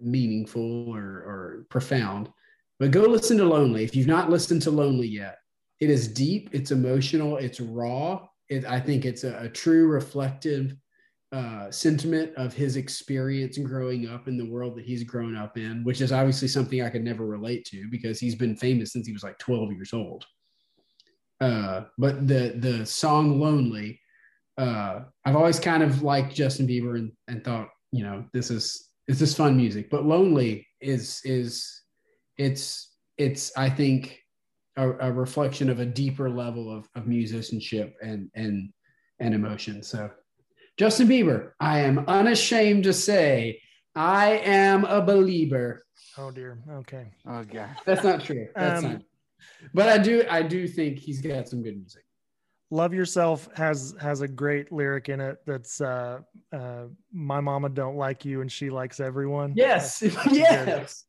meaningful or, or profound. But go listen to Lonely. If you've not listened to Lonely yet, it is deep, it's emotional, it's raw. It, I think it's a, a true reflective uh, sentiment of his experience growing up in the world that he's grown up in, which is obviously something I could never relate to because he's been famous since he was like 12 years old. Uh, but the the song "Lonely," uh, I've always kind of liked Justin Bieber and, and thought, you know, this is this is fun music. But "Lonely" is is it's it's I think a, a reflection of a deeper level of, of musicianship and and and emotion. So, Justin Bieber, I am unashamed to say I am a believer. Oh dear. Okay. Oh god. That's not true. That's Um, not. But I do I do think he's got some good music. Love Yourself has has a great lyric in it that's uh uh my mama don't like you and she likes everyone. Yes, That's, that's <laughs> a good- yes.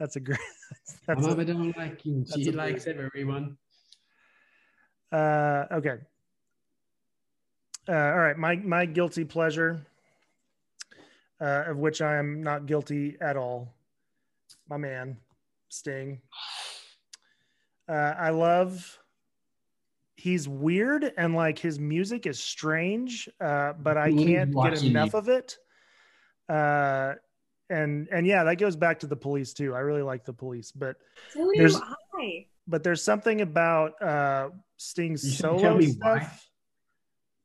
that's a great <laughs> My that's a, mama don't like you. She a likes everyone. uh okay. Uh all right, my my guilty pleasure uh of which I am not guilty at all. My man, Sting. Uh I love he's weird and like his music is strange uh but i can't get enough of it. Uh and and yeah that goes back to the police too. I really like the police but So There's- but there's something about uh sting's You solo tell me why.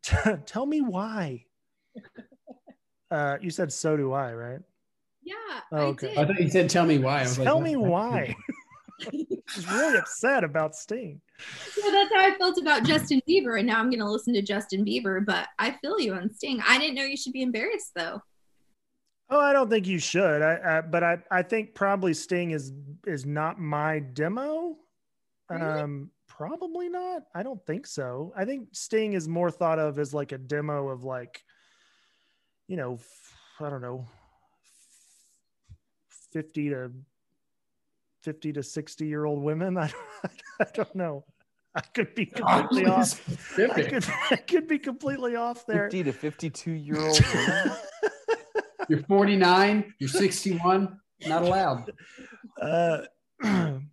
stuff. <laughs> Tell me why. <laughs> Uh you said so do i right? Yeah, Oh, I okay. did. I thought you said tell me why. I was like, tell what me why <laughs> <laughs> she's really upset about sting So that's how I felt about Justin Bieber, and now I'm going to listen to Justin Bieber. But I feel you on Sting. I didn't know you should be embarrassed though. Oh, I don't think you should. I, I but I, I think probably Sting is is not my demo. Really? Um, probably not. I don't think so. I think Sting is more thought of as like a demo of like, you know, I don't know, fifty to fifty to sixty year old women. <laughs> I, I don't know. I could be <laughs> completely Oddly off. I could, <laughs> I could be completely off there. 50 to 52 year old women. You're 49. You're 61. Not allowed. uh, <clears throat> am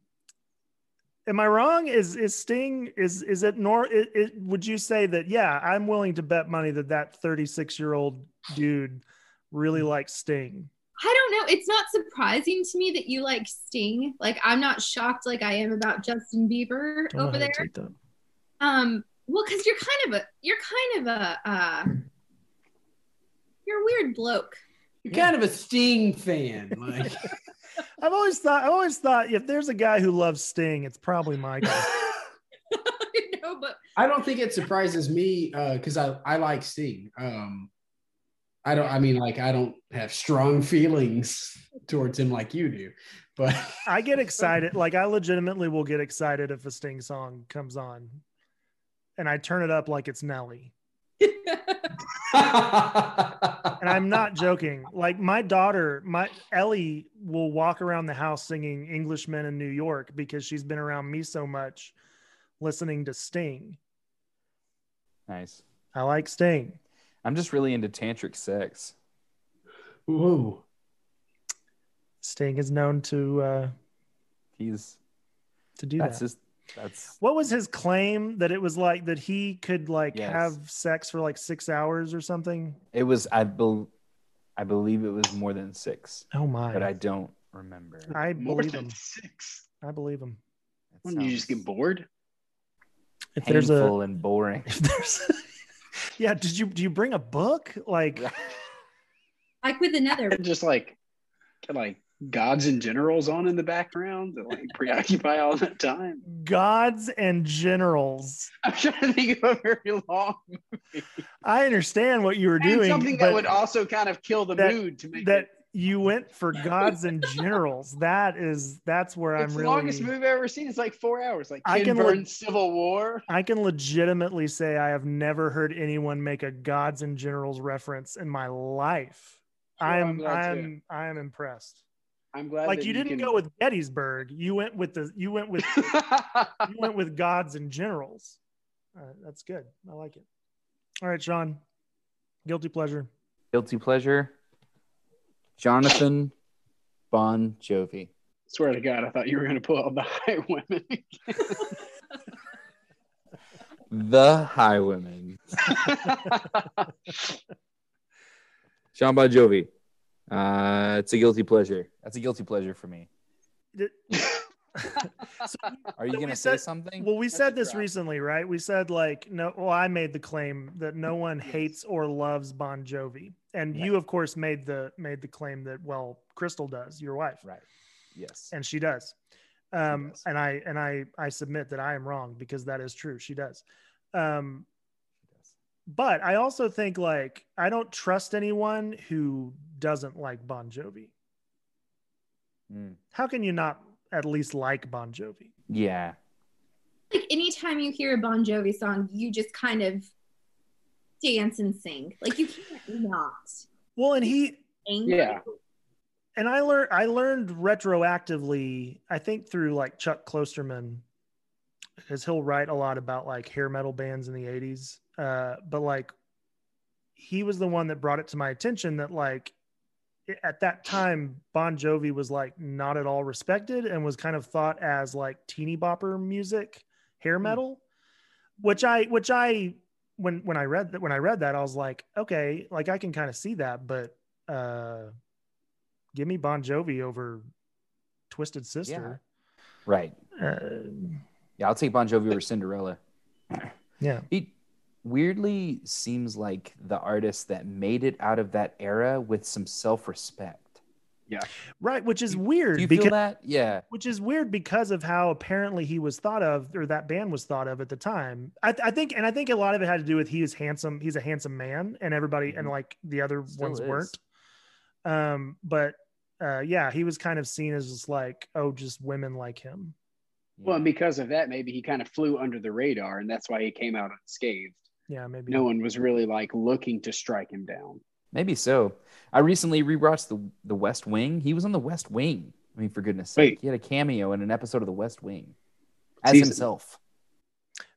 I wrong? Is is Sting is is it nor it, it, would you say that yeah, I'm willing to bet money that that 36 year old dude really likes Sting. I don't know. It's not surprising to me that you like Sting. Like I'm not shocked like I am about Justin Bieber Don't over there. take that. Um, well, because you're kind of a you're kind of a uh, you're a weird bloke. You're kind of a Sting fan. Like, <laughs> I've always thought I've always thought if there's a guy who loves Sting, it's probably Michael. <laughs> <laughs> I know, but I don't think it surprises me because I I like Sting. Um, I don't. I mean, like I don't have strong feelings towards him like you do, but <laughs> I get excited. Like I legitimately will get excited if a Sting song comes on, and I turn it up like it's Nelly. And I'm not joking. Like my daughter, my Ellie will walk around the house singing Englishmen in New York because she's been around me so much listening to Sting. Nice. I like Sting. I'm just really into tantric sex. Ooh. Sting is known to uh He's to do that's that. just that's What was his claim that it was like that he could like Yes. have sex for like 6 hours or something? it was I bel I believe it was more than six, Oh my. but I don't remember. I More believe than him. six. I believe him. It Wouldn't you just get bored? If there's a painful and boring. <laughs> if there's Yeah, did you do you bring a book? Like like with another. <laughs> just like like gods and generals on in the background that like preoccupy all the time. gods and generals. I'm trying to think of a very long I understand what you were and doing, something but that would also kind of kill the that- mood to make that it. You <laughs> went for gods and generals. That is that's where It's I'm the really longest movie I've ever seen. It's like four hours. Like I Ken can le- Civil War. I can legitimately say I have never heard anyone make a gods and generals reference in my life. Well, I I'm am glad to. I'm I am impressed. I'm glad. Like you didn't can... go with Gettysburg. You went with the you went with <laughs> you went with gods and generals. Uh, that's good. I like it. All right, Sean. Guilty pleasure. Guilty pleasure. Jonathan Bon Jovi. Swear to God, I thought you were going to pull out the <laughs> high women. The Highwaymen. <laughs> Sean Bon Jovi. Uh, it's a guilty pleasure. That's a guilty pleasure for me. <laughs> So- Are you gonna say said- something? Well, we That's said this crap. recently, right? We said like no. Well, I made the claim that no one Yes. hates or loves Bon Jovi, and Right. you, of course, made the made the claim that well, Crystal does, your wife, right. Yes. and she does. Um, does. and I and I I submit that I am wrong because that is true. She does. Um, but I also think like I don't trust anyone who doesn't like Bon Jovi. Mm. How can you not at least like Bon Jovi? Yeah. Like anytime you hear a Bon Jovi song, you just kind of dance and sing. Like you can't not. Well, and he Angry. Yeah. and I learned I learned retroactively, I think through like Chuck Klosterman, because he'll write a lot about like hair metal bands in the 80s. Uh, but like he was the one that brought it to my attention that like at that time Bon Jovi was like not at all respected and was kind of thought as like teeny bopper music, hair metal, which I which I when when I read that when I read that I was like, okay, like I can kind of see that, but uh give me Bon Jovi over Twisted Sister. Right. Uh, Yeah, I'll take Bon Jovi over Cinderella. yeah. It weirdly seems like the artist that made it out of that era with some self-respect. Right, which is weird Do you feel that? Yeah. which is weird because of how apparently he was thought of or that band was thought of at the time. I, I think and I think a lot of it had to do with he was handsome, he's a handsome man and everybody and Mhm. like the other Still ones is. weren't. Um but uh yeah, he was kind of seen as just like oh just women like him. Well, and because of that, maybe he kind of flew under the radar, and that's why he came out unscathed. Yeah, maybe. No one was really like looking to strike him down. Maybe so. I recently rewatched the the West Wing. He was on the West Wing. I mean, for goodness sake, he had a cameo in an episode of the West Wing as Season- himself.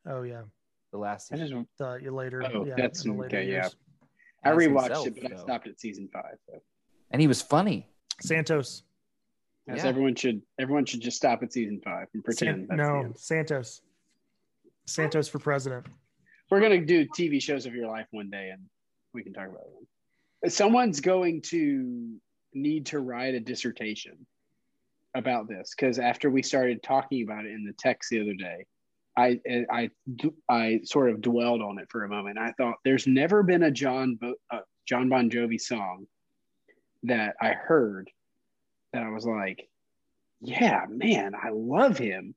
Oh yeah. The last season. I just The you later. Oh, yeah, that's- in later okay, yeah. years. I As rewatched himself, it, but I stopped at season five. So and he was funny. Santos. Yes, Yeah. everyone should everyone should just stop at season five and pretend San- no. Santos. Santos for president. We're gonna do TV shows of your life one day, and we can talk about them. Someone's going to need to write a dissertation about this because after we started talking about it in the text the other day, I I I sort of dwelled on it for a moment. I thought there's never been a John Bo- uh, John Bon Jovi song that I heard that I was like, yeah, man, I love him.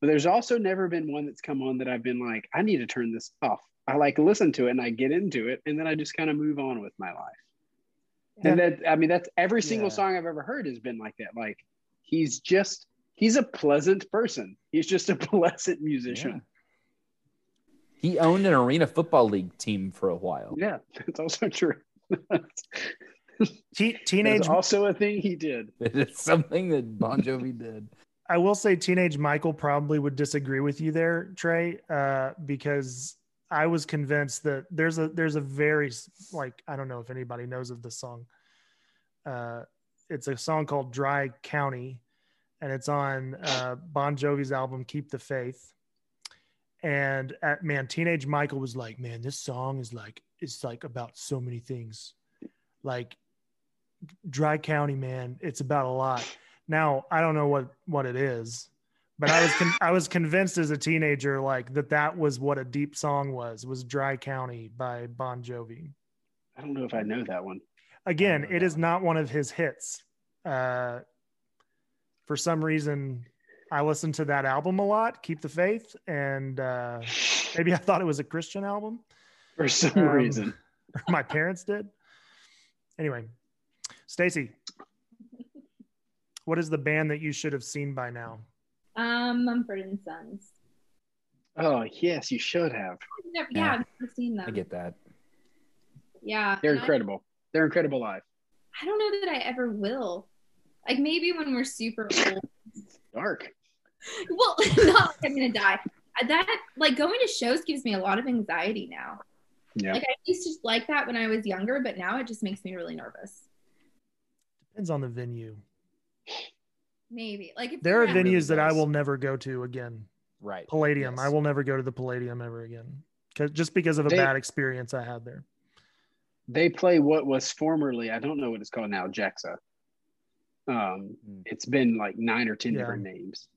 But there's also never been one that's come on that I've been like, I need to turn this off. I like listen to it and I get into it, and then I just kind of move on with my life. And that I mean, that's every single Yeah. song I've ever heard has been like that. Like he's just he's a pleasant person. He's just a <laughs> pleasant musician. He owned an arena football league team for a while. Yeah, <laughs> that's also true. Te- That's teenage. also a thing he did. <laughs> It's something that Bon Jovi did. I will say, teenage Michael probably would disagree with you there, Trey, uh, because I was convinced that there's a there's a very like I don't know if anybody knows of this song. Uh, it's a song called "Dry County," and it's on uh, Bon Jovi's album "Keep the Faith." And at man, teenage Michael was like, "Man, this song is like it's like about so many things, like Dry County, man. It's about a lot." Now I don't know what what it is, but I was con- I was convinced as a teenager like that that was what a deep song was was Dry County by Bon Jovi. I don't know if I know that one. Again, it is is not one of his hits. Uh, for some reason, I listened to that album a lot, Keep the Faith, and uh, <laughs> maybe I thought it was a Christian album. For some Um, reason. <laughs> My parents did. Anyway, Stacy, what is the band that you should have seen by now? Um, Mumford and Sons. Oh yes, you should have. I've never, Yeah. yeah, I've never seen them. I get that. Yeah, They're and I- incredible. They're incredible live. I don't know that I ever will. Like maybe when we're super old. Dark. well, <laughs> not like I'm gonna die. That like going to shows gives me a lot of anxiety now. Yeah. Like I used to like that when I was younger, but now it just makes me really nervous. Depends on the venue. Maybe like if There are you're at- venues that I will never go to again. Right. Palladium. I will never go to the Palladium ever again. 'Cause- just because of a They- bad experience I had there. They play what was formerly, I don't know what it's called now, Gexa. Um, Hmm. it's been like nine or ten Yeah. different names.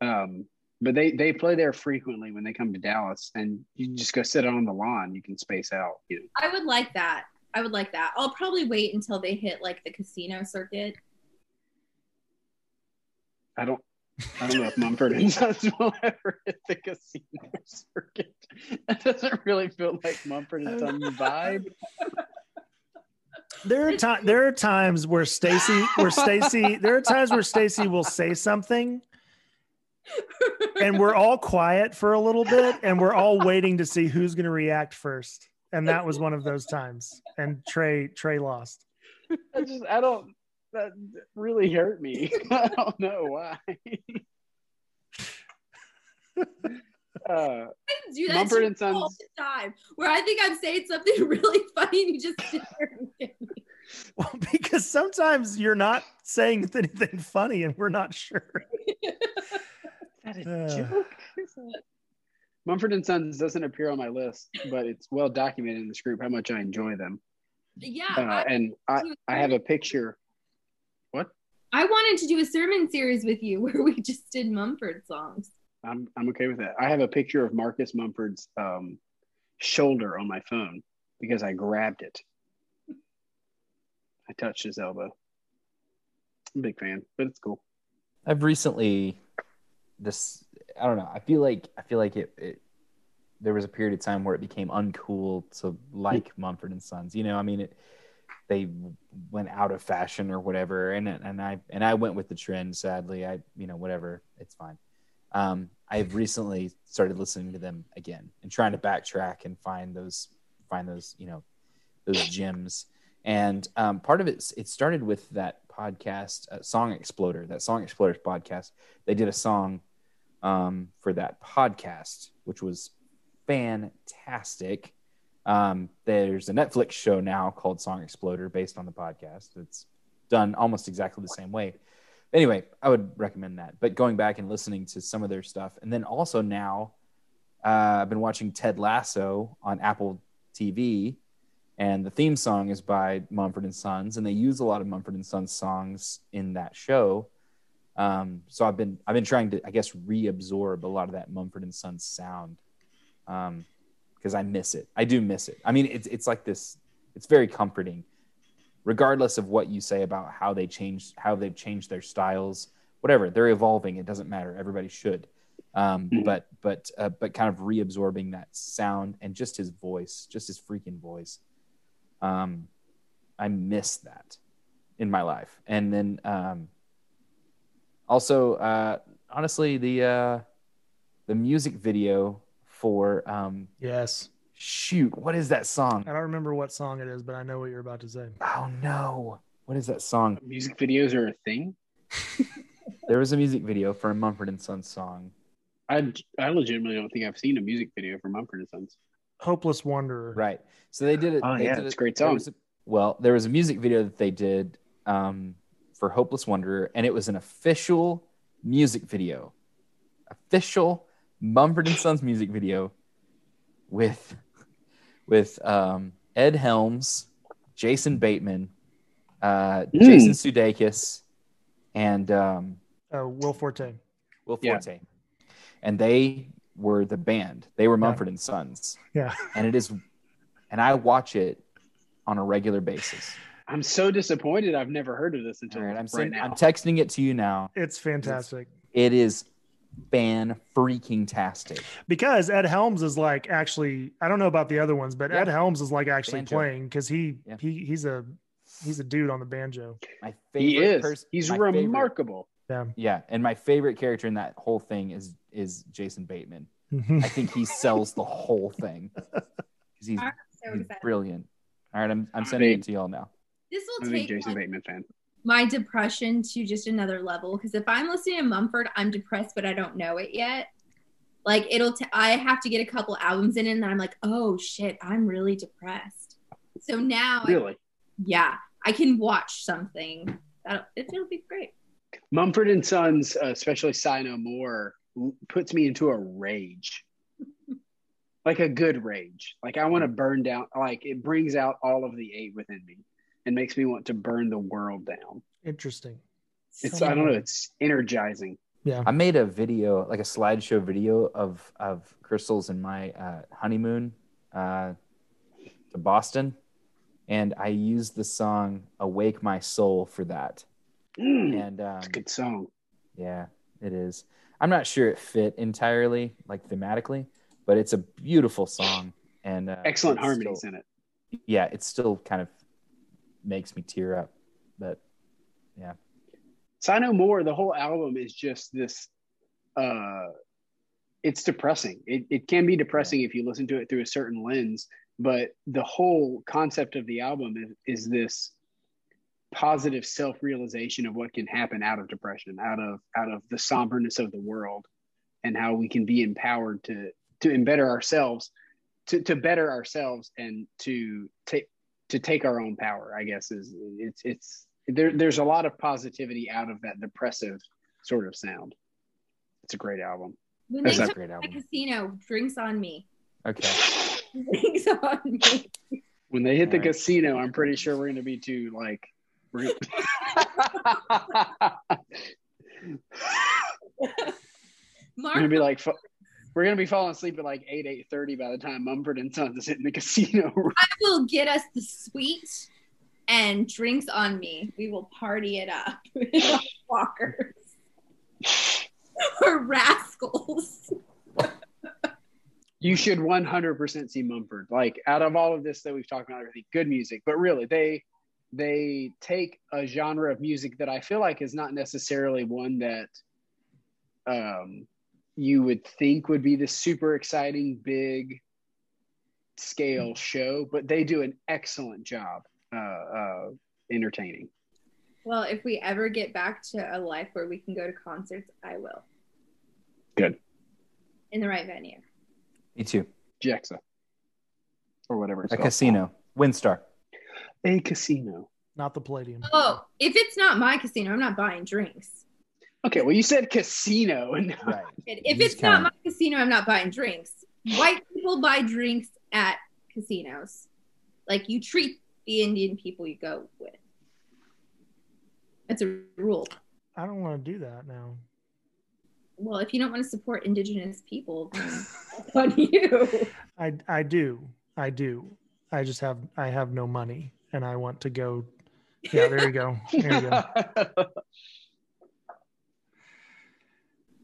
Um, but they they play there frequently when they come to Dallas, and you just go sit on the lawn. You can space out. You know, I would like that. I would like that. I'll probably wait until they hit like the casino circuit. I don't. I don't know if Mumford and Sons <laughs> will ever hit the casino circuit. That doesn't really feel like Mumford and Sons vibe. There are times there are times where Stacy where Stacy there are times where Stacy will say something and we're all quiet for a little bit and we're all waiting to see who's going to react first. And that was one of those times. And Trey Trey lost. I just I don't. That really hurt me. <laughs> I don't know why. <laughs> uh, do that Mumford and Sons- all the time. Where I think I'm saying something <laughs> really funny and you just sit there and me. Well, because sometimes you're not saying anything funny and we're not sure. that is Uh. joke. Mumford and Sons doesn't appear on my list, but it's well documented in this group how much I enjoy them. Yeah, Uh, I, and I, I have a picture. I wanted to do a sermon series with you <laughs> where we just did Mumford songs. I'm I'm okay with that. I have a picture of Marcus Mumford's um, shoulder on my phone because I grabbed it. I touched his elbow. I'm a big fan, but it's cool. I've recently this I don't know. I feel like I feel like it, it there was a period of time where it became uncool to like Mumford and Sons. You know, I mean it they went out of fashion or whatever and and I and I went with the trend sadly. I you know whatever, it's fine. Um I've recently started listening to them again and trying to backtrack and find those find those, you know, those gems. And um, part of it, it started with that podcast, uh, Song Exploder, that Song Exploders podcast. They did a song um, for that podcast, which was fantastic. Um, there's a Netflix show now called Song Exploder based on the podcast. It's done almost exactly the same way. Anyway, I would recommend that. But going back and listening to some of their stuff, and then also now, uh, I've been watching Ted Lasso on Apple TV, and the theme song is by Mumford and Sons, and they use a lot of Mumford and Sons songs in that show. Um, so I've been I've been trying to I guess reabsorb a lot of that Mumford and Sons sound because I miss it. I do miss it. I mean, it's it's like this. It's very comforting, regardless of what you say about how they change how they've changed their styles. Whatever they're evolving, it doesn't matter. Everybody should. um, Mhm. but but uh, but kind of reabsorbing that sound and just his voice, just his freaking voice. Um, I miss that in my life, and then um, also uh, honestly the uh, the music video for um, Yes. shoot, what is that song? I don't remember what song it is, but I know what you're about to say. Oh no, what is that song? Music videos are a thing. <laughs> There was a music video for a Mumford and Sons song. I I legitimately don't think I've seen a music video for Mumford and Sons. Hopeless Wanderer. Right. So they did it. Oh, they yeah, did it's it- a great song. was a- well, there was a music video that they did um, for Hopeless Wanderer, and it was an official music video, official Mumford and Sons music video with with um, Ed Helms, Jason Bateman, uh, Mm. Jason Sudeikis, and um, Uh, Will Forte. Will Yeah. Forte, and they were the band. They were Yeah. Mumford and Sons, Yeah. and it is, and I watch it on a regular basis. I'm so disappointed. I've never heard of this until All right, I'm right send, now. I'm texting it to you now. It's fantastic. It is fan freaking tastic. Because Ed Helms is like actually I don't know about the other ones, but Yeah. Ed Helms is like actually Banjo. playing because he Yeah. he he's a he's a dude on the banjo. My favorite he is. pers- He's my favorite- remarkable. Yeah. yeah, and my favorite character in that whole thing is is Jason Bateman. Mm-hmm. I think he sells the whole thing <laughs> 'Cause He's, so he's brilliant. All right, I'm I'm sending it to y'all now. This I'm a take Jason like, Bateman fan. My depression to just another level because if I'm listening to Mumford, I'm depressed, but I don't know it yet. Like it'll, t- I have to get a couple albums in, and then I'm like, oh shit, I'm really depressed. So now, I- Really, yeah, I can watch something. That'll, it'll be great. Mumford and Sons, uh, especially Sigh Moore, puts me into a rage, <laughs> like a good rage. Like I want to burn down. Like it brings out all of the eight within me and makes me want to burn the world down. Interesting. It's So- I don't know. It's energizing. Yeah. I made a video, like a slideshow video of of Crystal's in my uh, honeymoon uh, to Boston, and I used the song "Awake My Soul" for that. Mm, And um, it's a good song. yeah, it is. I'm not sure it fit entirely, like thematically, but it's a beautiful song and uh, Excellent harmonies still- in it. yeah, it still kind of makes me tear up, but Sigh No More, the whole album is just this uh it's depressing. It it can be depressing if you listen to it through a certain lens, but the whole concept of the album is, is this positive self-realization of what can happen out of depression, out of out of the somberness of the world and how we can be empowered to to better ourselves, to to better ourselves and to take to take our own power, I guess is it's it's there, there's a lot of positivity out of that depressive sort of sound. It's a great album. When That's they a come great my album. casino, drinks on me. okay. <laughs> Drinks on me. When they hit the All right. casino, I'm pretty sure we're going to be too like. <laughs> <laughs> We're gonna, we're Mark, gonna be like, fu- we're gonna be falling asleep at like eight eight thirty by the time Mumford and Sons is hitting the <laughs> casino. I will get us the sweet and drinks on me. We will party it up. <laughs> Walkers. <laughs> or rascals. you should 100% see Mumford. Like out of all of this that we've talked about, everything good music, but really they they take a genre of music that I feel like is not necessarily one that um, you would think would be the super exciting big scale show, but they do an excellent job uh, uh, entertaining. Well, if we ever get back to a life where we can go to concerts, I will. Good. In the right venue. Me too. Gexa or whatever it's A called. casino, WinStar. A casino. Not the Palladium. Oh, if it's not my casino, I'm not buying drinks. Okay, well you said casino <laughs> and Right. If You it's not kinda- my casino, I'm not buying drinks. White people buy drinks at casinos. Like you treat the Indian people you go with. That's a rule. I don't want to do that now. Well, if you don't want to support indigenous people, then that's on you. <laughs> I I do. I do. I just have I have no money and I want to go. Yeah, there you go. There you go. <laughs>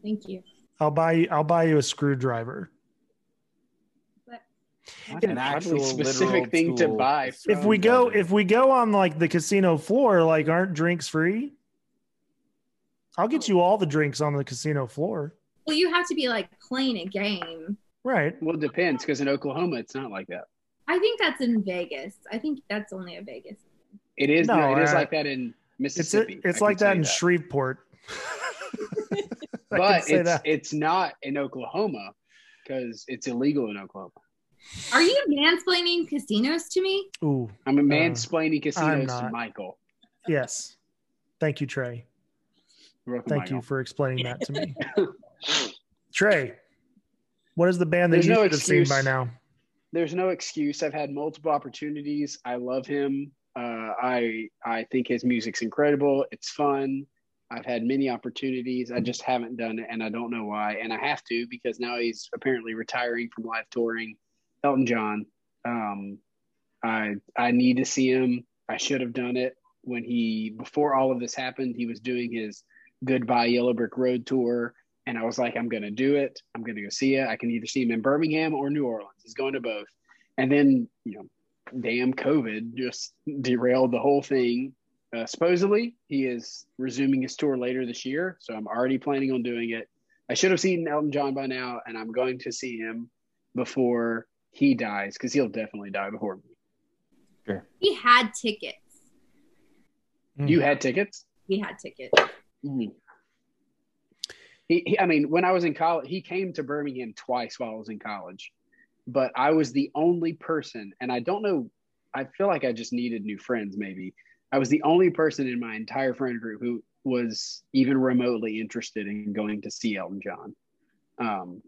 Thank you. I'll buy you. I'll buy you a screwdriver. That's An an actual actual specific thing to buy. If we go, Velvet. if we go on like the casino floor, like aren't drinks free? I'll get you all the drinks on the casino floor. Well, you have to be like playing a game. Right. well, it depends because in Oklahoma it's not like that. I think that's in Vegas. I think that's only a Vegas. It is. No, No, it is I- like that in It's Mississippi. it's I like that in you Shreveport. <laughs> I can but it's that. it's not in Oklahoma because it's illegal in Oklahoma. Are you mansplaining casinos to me? Ooh, I'm a Uh, mansplaining casinos to not. Michael. yes. Thank you, Trey. Welcome, Thank Michael. you for explaining that to me. <laughs> Trey, what is the band that There's you no should have seen by now? There's no excuse. I've had multiple opportunities. I love him. Uh, I I think his music's incredible. It's fun. I've had many opportunities. I just haven't done it, and I don't know why. And I have to because now he's apparently retiring from live touring. Elton John. Um, I I need to see him. I should have done it when he before all of this happened. He was doing his Goodbye Yellow Brick Road tour, and I was like, I'm gonna do it. I'm gonna go see it. I can either see him in Birmingham or New Orleans. He's going to both. And then you know, damn COVID just <laughs> derailed the whole thing. Uh, supposedly, he is resuming his tour later this year, so I'm already planning on doing it. I should have seen Elton John by now, and I'm going to see him before he dies because he'll definitely die before me. Sure. He had tickets. Hmm. You had tickets? He had tickets. Mhm. He, he, I mean, when I was in college, he came to Birmingham twice while I was in college, but I was the only person, and I don't know, I feel like I just needed new friends, maybe. I was the only person in my entire friend group who was even remotely interested in going to see Elton John. Um,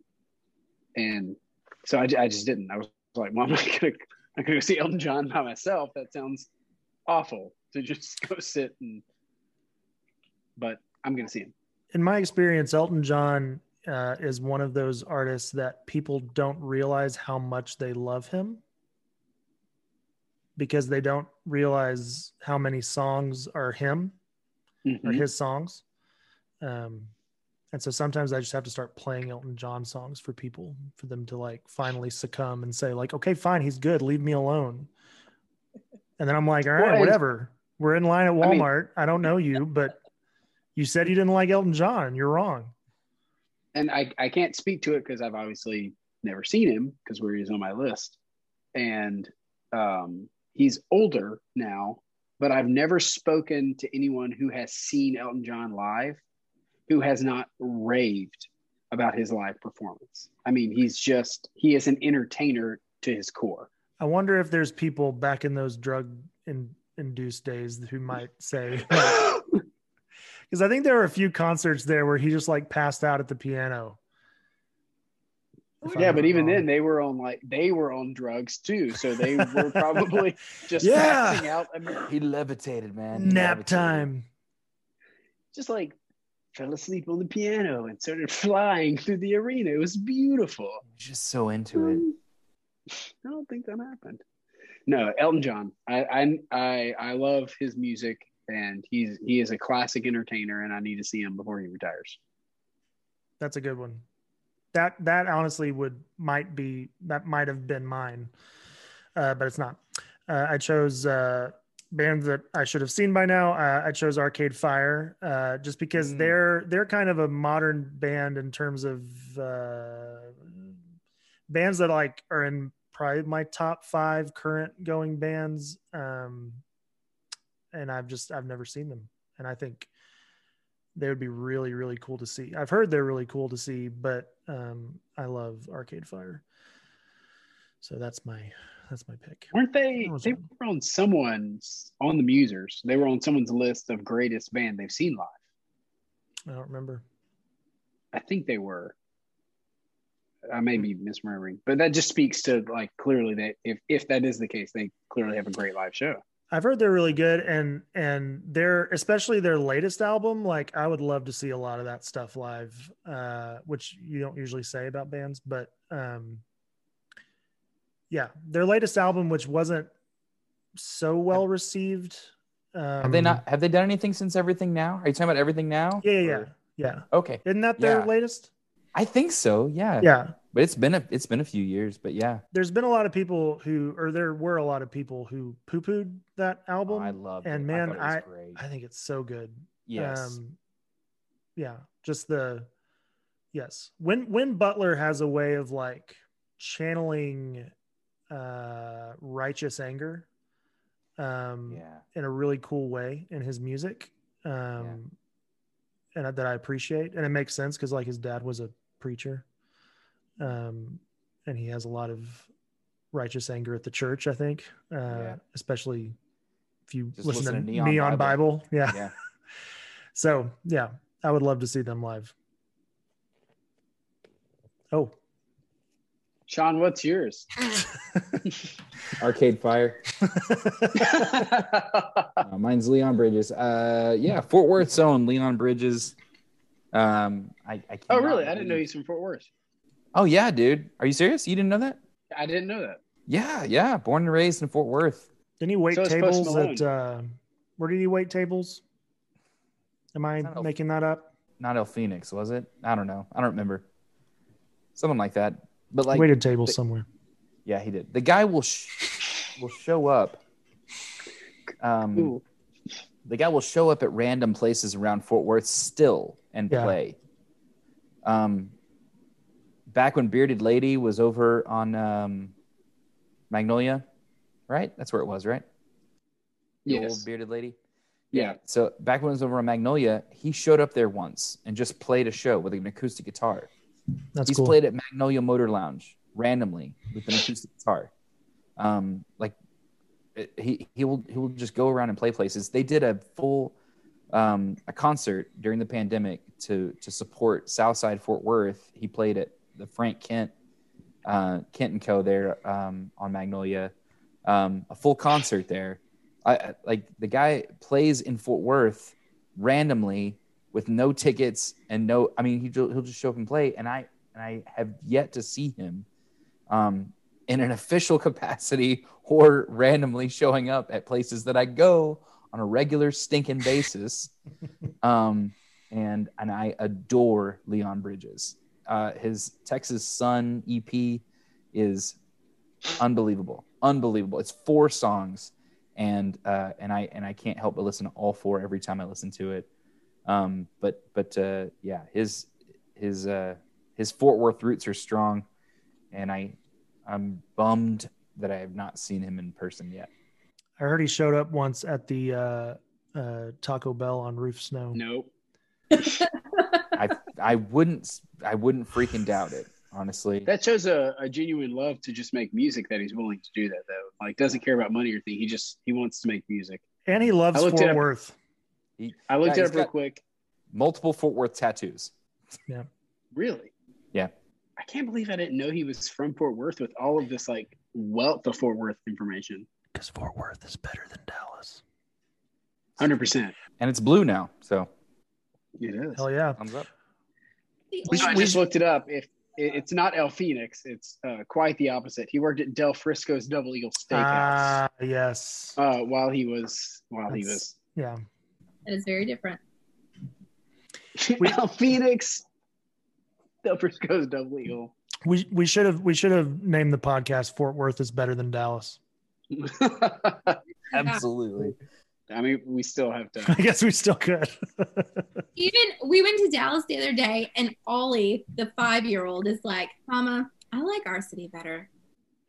and so I, I just didn't. I was like, well, I'm not to I'm gonna go see Elton John by myself. That sounds awful to just <laughs> go sit and, but I'm to see him. in my experience, Elton John uh, is one of those artists that people don't realize how much they love him because they don't realize how many songs are him or Mhm. his songs. Um, and so sometimes I just have to start playing Elton John songs for people for them to like finally succumb and say like, okay, fine, he's good, leave me alone. And then I'm like, all right, Well, whatever. We're in line at I mean- Walmart. I don't know you, <laughs> but you said you didn't like Elton John. You're wrong. and I, I can't speak to it because I've obviously never seen him because where he's on my list. And um, he's older now, but I've never spoken to anyone who has seen Elton John live who has not raved about his live performance. I mean, he's just, he is an entertainer to his core. I wonder if there's people back in those drug in, induced days who might say, <laughs> because I think there were a few concerts there where he just like passed out at the piano. If I'm yeah, not but even wrong. then they were on like, they were on drugs too. So they were <laughs> probably just Yeah. passing out. I mean, He levitated, man. He nap levitated. time. just like fell asleep on the piano and started <laughs> flying through the arena. It was beautiful. Just so into it. Um, I don't think that happened. No, Elton John. I I I, I love his music, and he's he is a classic entertainer, and I need to see him before he retires. That's a good one. That that honestly would might be that might have been mine, uh, but it's not. Uh, I chose uh, bands that I should have seen by now. Uh, I chose Arcade Fire uh, just because Mm. they're they're kind of a modern band in terms of uh, bands that like are in probably my top five current going bands. Um, and I've just I've never seen them, and I think they would be really really cool to see. I've heard they're really cool to see, but um, I love Arcade Fire, so that's my that's my pick. Weren't they? They one. were on someone's on the Musers. They were on someone's list of greatest band they've seen live. I don't remember. I think they were. I may be misremembering, but that just speaks to like clearly that if if that is the case, they clearly have a great live show. I've heard they're really good, and and their especially their latest album. Like I would love to see a lot of that stuff live, uh, which you don't usually say about bands, but um, yeah, their latest album, which wasn't so well received. Um, Have they not? Have they done anything since Everything Now? Are you talking about Everything Now? Yeah, yeah, yeah. Or- yeah. Okay. Isn't that their Yeah. latest? I think so. Yeah. Yeah. But it's been a it's been a few years. But yeah, There's been a lot of people who, or there were a lot of people who poo pooed that Oh, album. I love. and it. man, I, I- I think it's so good. yes. Um, yeah, just the yes. When Win Butler has a way of like channeling uh righteous anger um yeah. in a really cool way in his music. Um and that I appreciate. And it makes sense because like his dad was a preacher. Um and he has a lot of righteous anger at the church, I think. Uh Yeah. especially if you Just listen, listen to to Neon, Neon Bible. Bible. Yeah. Yeah. <laughs> So yeah, I would love to see them live. Oh, Sean, what's yours? <laughs> Arcade Fire. <laughs> Uh, mine's Leon Bridges. Uh, yeah, Fort Worth's own Leon Bridges. Um, I, I oh, cannot really? I didn't know believe- he's from Fort Worth. Oh yeah, dude. Are you serious? You didn't know that? I didn't know that. Yeah, yeah. Born and raised in Fort Worth. didn't he wait So tables at? Uh, where did he wait tables? Am I not a- making that up? Not El Fenix, was it? I don't know. I don't remember. Something like that. But like, Waited tables the- somewhere. yeah, he did. The guy will sh- will show up. Um, Ooh. The guy will show up at random places around Fort Worth still and Yeah. play. Um, back when Bearded Lady was over on um, Magnolia, right? That's where it was, right? The Yes. old Bearded Lady. Yeah. So back when it was over on Magnolia, he showed up there once and just played a show with an acoustic guitar. That's He's cool. played at Magnolia Motor Lounge randomly with an acoustic guitar. Um, like it- he he will he will just go around and play places. They did a full um, a concert during the pandemic to to support Southside Fort Worth. He played at the Frank Kent uh, Kent and Co. there um, on Magnolia. Um, a full concert there. I, like the guy plays in Fort Worth randomly with no tickets and no i mean he, he'll just show up and play and i and i have yet to see him um in an official <laughs> capacity or randomly showing up at places that i go on a regular stinking basis. <laughs> Um and and i adore leon bridges. Uh his texas sun ep is unbelievable. Unbelievable. It's four songs. And uh and i and i can't help but listen to all four every time i listen to it. Um, but but uh, yeah, his his uh, his Fort Worth roots are strong, and I I'm bummed that I have not seen him in person yet. I heard he showed up once at the uh, uh, Taco Bell on Rufe Snow. Nope. <laughs> I I wouldn't I wouldn't freaking doubt it honestly. That shows a, a genuine love to just make music that he's willing to do that though. Like doesn't care about money or anything. He just he wants to make music. And he loves it Fort up. Worth. I looked Yeah, it up real quick. Multiple Fort Worth tattoos. Yeah. Really? Yeah. I can't believe I didn't know he was from Fort Worth with all of this like wealth of Fort Worth information. Because Fort Worth is better than Dallas. Hundred percent. And it's blue now, so It is. Hell yeah. thumbs up. The We I should- just looked it up. If it- it's not El Fenix, it's uh, quite the opposite. He worked at Del Frisco's Double Eagle Steakhouse Ah, yes. uh, while he was while he was Yeah. that is very different. We- <laughs> El Fenix. Del Frisco's Double Eagle. We we should have we should have named the podcast Fort Worth is better than Dallas. <laughs> Absolutely. I mean, we still have to. <laughs> I guess we still could. <laughs> Even we went to Dallas the other day, and Ollie, the five-year-old, is like, "Mama, I like our city better."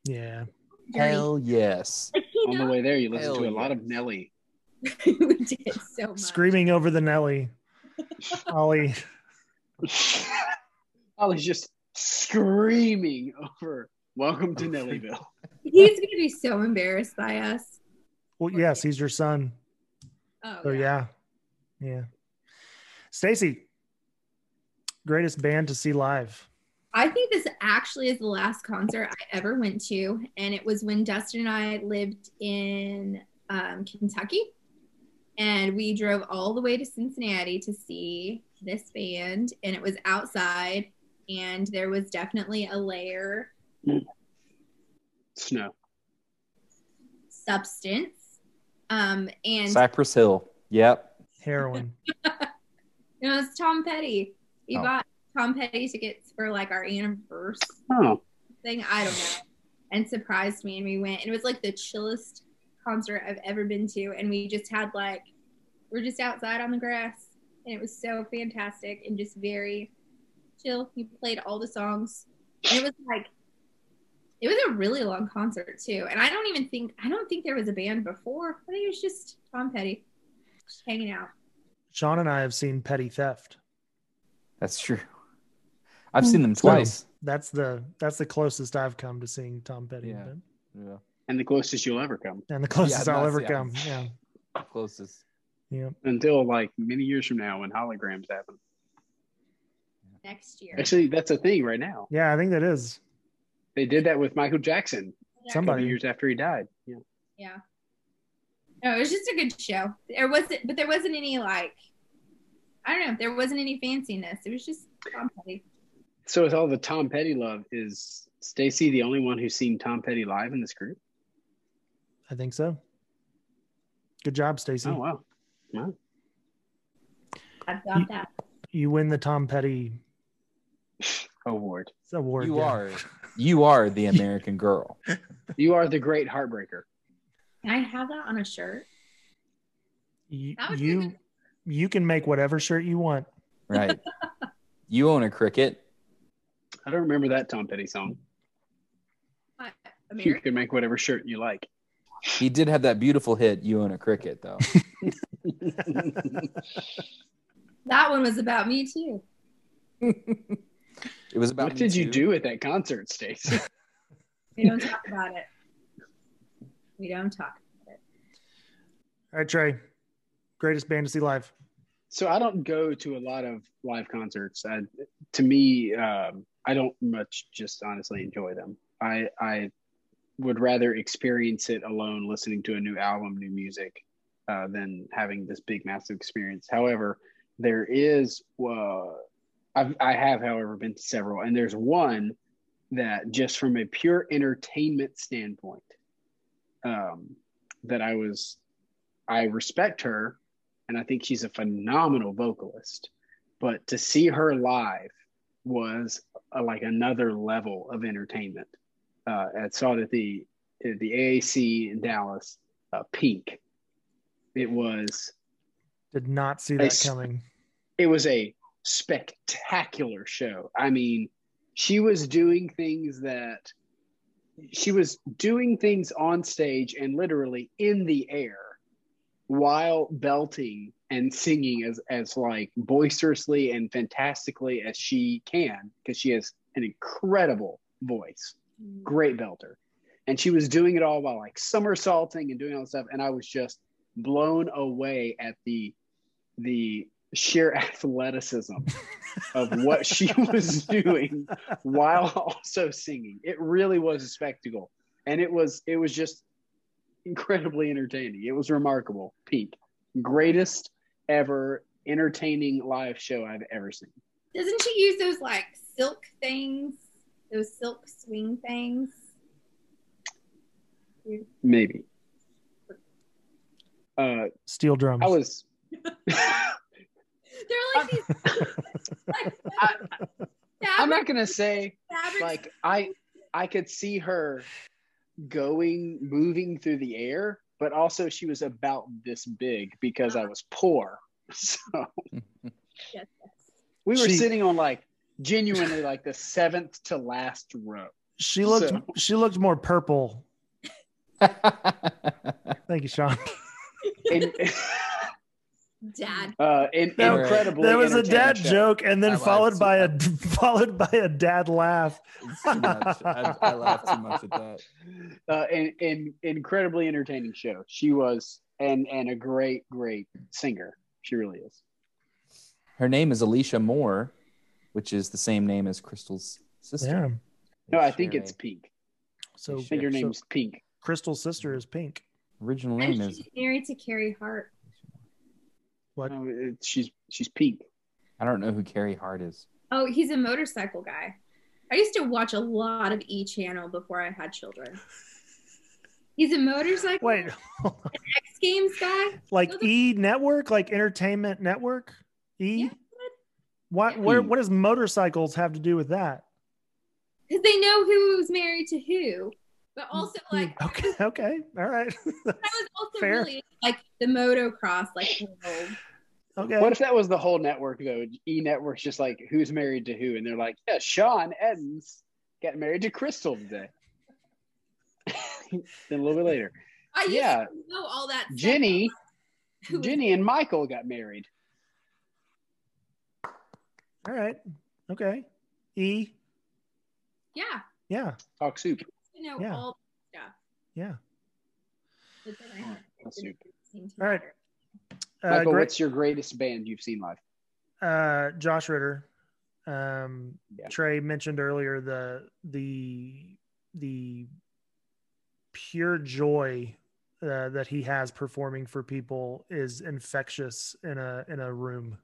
yeah. Dirty. Hell yes. Like he On the way there, you listen Hell to a lot yeah. of Nelly. we did so much. Screaming over the Nelly. Ollie. I was just screaming over "Welcome to Nellyville." He's gonna be so embarrassed by us. Well, yes, he's your son. Oh, So yeah. Yeah. Stacy. Greatest band to see live. I think this actually is the last concert I ever went to, and it was when Dustin and I lived in um, Kentucky, and we drove all the way to Cincinnati to see this band, and it was outside, and there was definitely a layer Snow. substance, um, and Cypress Hill. Yep. Heroin. you know, it's Tom Petty. He Oh. bought Tom Petty tickets for like our anniversary Oh, thing. I don't know. And surprised me, and we went. And it was like the chillest concert I've ever been to. And we just had like, we're just outside on the grass, and it was so fantastic and just very chill. He played all the songs, and it was like, it was a really long concert too. And I don't even think I don't think there was a band before. I think it was just Tom Petty, just hanging out. Sean and I have seen Petty Theft. That's true. I've seen them twice. That's the that's the closest I've come to seeing Tom Petty. Yeah. and Yeah. and the closest you'll ever come And the closest Yeah, I'll ever yeah. come. Yeah. Closest. Yeah. until like many years from now when holograms happen. Next year. Actually, that's a thing right now. Yeah, I think that is. They did that with Michael Jackson a Somebody. years after he died. Yeah. Yeah. No, it was just a good show. There wasn't, but there wasn't any like, I don't know, there wasn't any fanciness. It was just Tom Petty. So with all the Tom Petty love, is Stacy the only one who's seen Tom Petty live in this group? I think so. Good job, Stacy. Oh wow. Wow. I've got that. You win the Tom Petty Award. award. You yeah. are you are the American girl. <laughs> You are the great heartbreaker. Can I have that on a shirt? You That you, you can make whatever shirt you want. Right. <laughs> You own a cricket. I don't remember that Tom Petty song. What, You can make whatever shirt you like. He did have that beautiful hit, You Own a Cricket, though. <laughs> That one was about me too. It was about what did you too. do at that concert, Stacy? <laughs> We don't talk about it. We don't talk about it. All right, Trey. Greatest band to see live. so I don't go to a lot of live concerts. I, to me, um, I don't much just honestly enjoy them. I I would rather experience it alone, listening to a new album, new music, uh, than having this big, massive experience. However, there is, uh, I've, I have, however, been to several, and there's one that just from a pure entertainment standpoint, um, that I was, I respect her, and I think she's a phenomenal vocalist. But to see her live was uh like another level of entertainment. Uh, I saw it at the at the AAC in Dallas, uh, Pink. It was Did not see that s- coming. it was a spectacular show. I mean, she was doing things that she was doing things on stage and literally in the air while belting and singing as as like boisterously and fantastically as she can because she has an incredible voice. Mm-hmm. Great belter. And she was doing it all while like somersaulting and doing all this stuff. And i was just blown away at the the sheer <laughs> athleticism of what she <laughs> was doing while also singing it really was a spectacle and it was it was just incredibly entertaining it was remarkable peak greatest ever entertaining live show i've ever seen Doesn't she use those like silk things? Those silk swing things? maybe uh Steel drums. i was <laughs> They're like these <laughs> like I, fabric, i'm not gonna say like I I could see her going moving through the air, but also she was about this big because I uh-huh. was poor. <laughs> So Yes, yes. we were She- sitting on like genuinely like the seventh to last row. she looked so- she looked more purple. <laughs> Thank you, Sean. And, Dad. uh, in, That- incredibly. There was a dad show. joke and then I followed too by a <laughs> followed by a dad laugh. It's too much. I, I laughed too much at that. <laughs> Uh, and, and incredibly entertaining show. She was and and a great great singer. She really is. Her name is Alicia Moore, which is the same name as Crystal's sister. Yeah. No, I think it's Pink. So, I think her so Pink. Crystal's sister is pink. Original name And is married to Carey Hart. What? No, it- she's she's Pink. I don't know who Carey Hart is. Oh, he's a motorcycle guy. I used to watch a lot of E Channel before I had children. He's a motorcycle Wait, X Games guy. <laughs> like Those are- E Network, like Entertainment Network? E? Yeah. What what Hmm. what does motorcycles have to do with that? because they know who who's married to who. But also, like, Okay, okay, all right. <laughs> I was also Fair. really like the motocross, like world. Okay. What if that was the whole network though? E Network's just like who's married to who, and they're like, yeah, Sean Edens got married to Crystal today. <laughs> then a little bit later, I used Yeah. to know all that. stuff Jenny, about who was- Jenny and Michael got married. all right. Okay. E. Yeah, Yeah. Talk soup. you know Yeah. all that stuff. Yeah. But then I had Talk soup. All right. Uh, Michael, great. what's your greatest band you've seen live? uh, Josh Ritter. Um, Yeah. Trey mentioned earlier the the the pure joy uh, that he has performing for people is infectious in a in a room,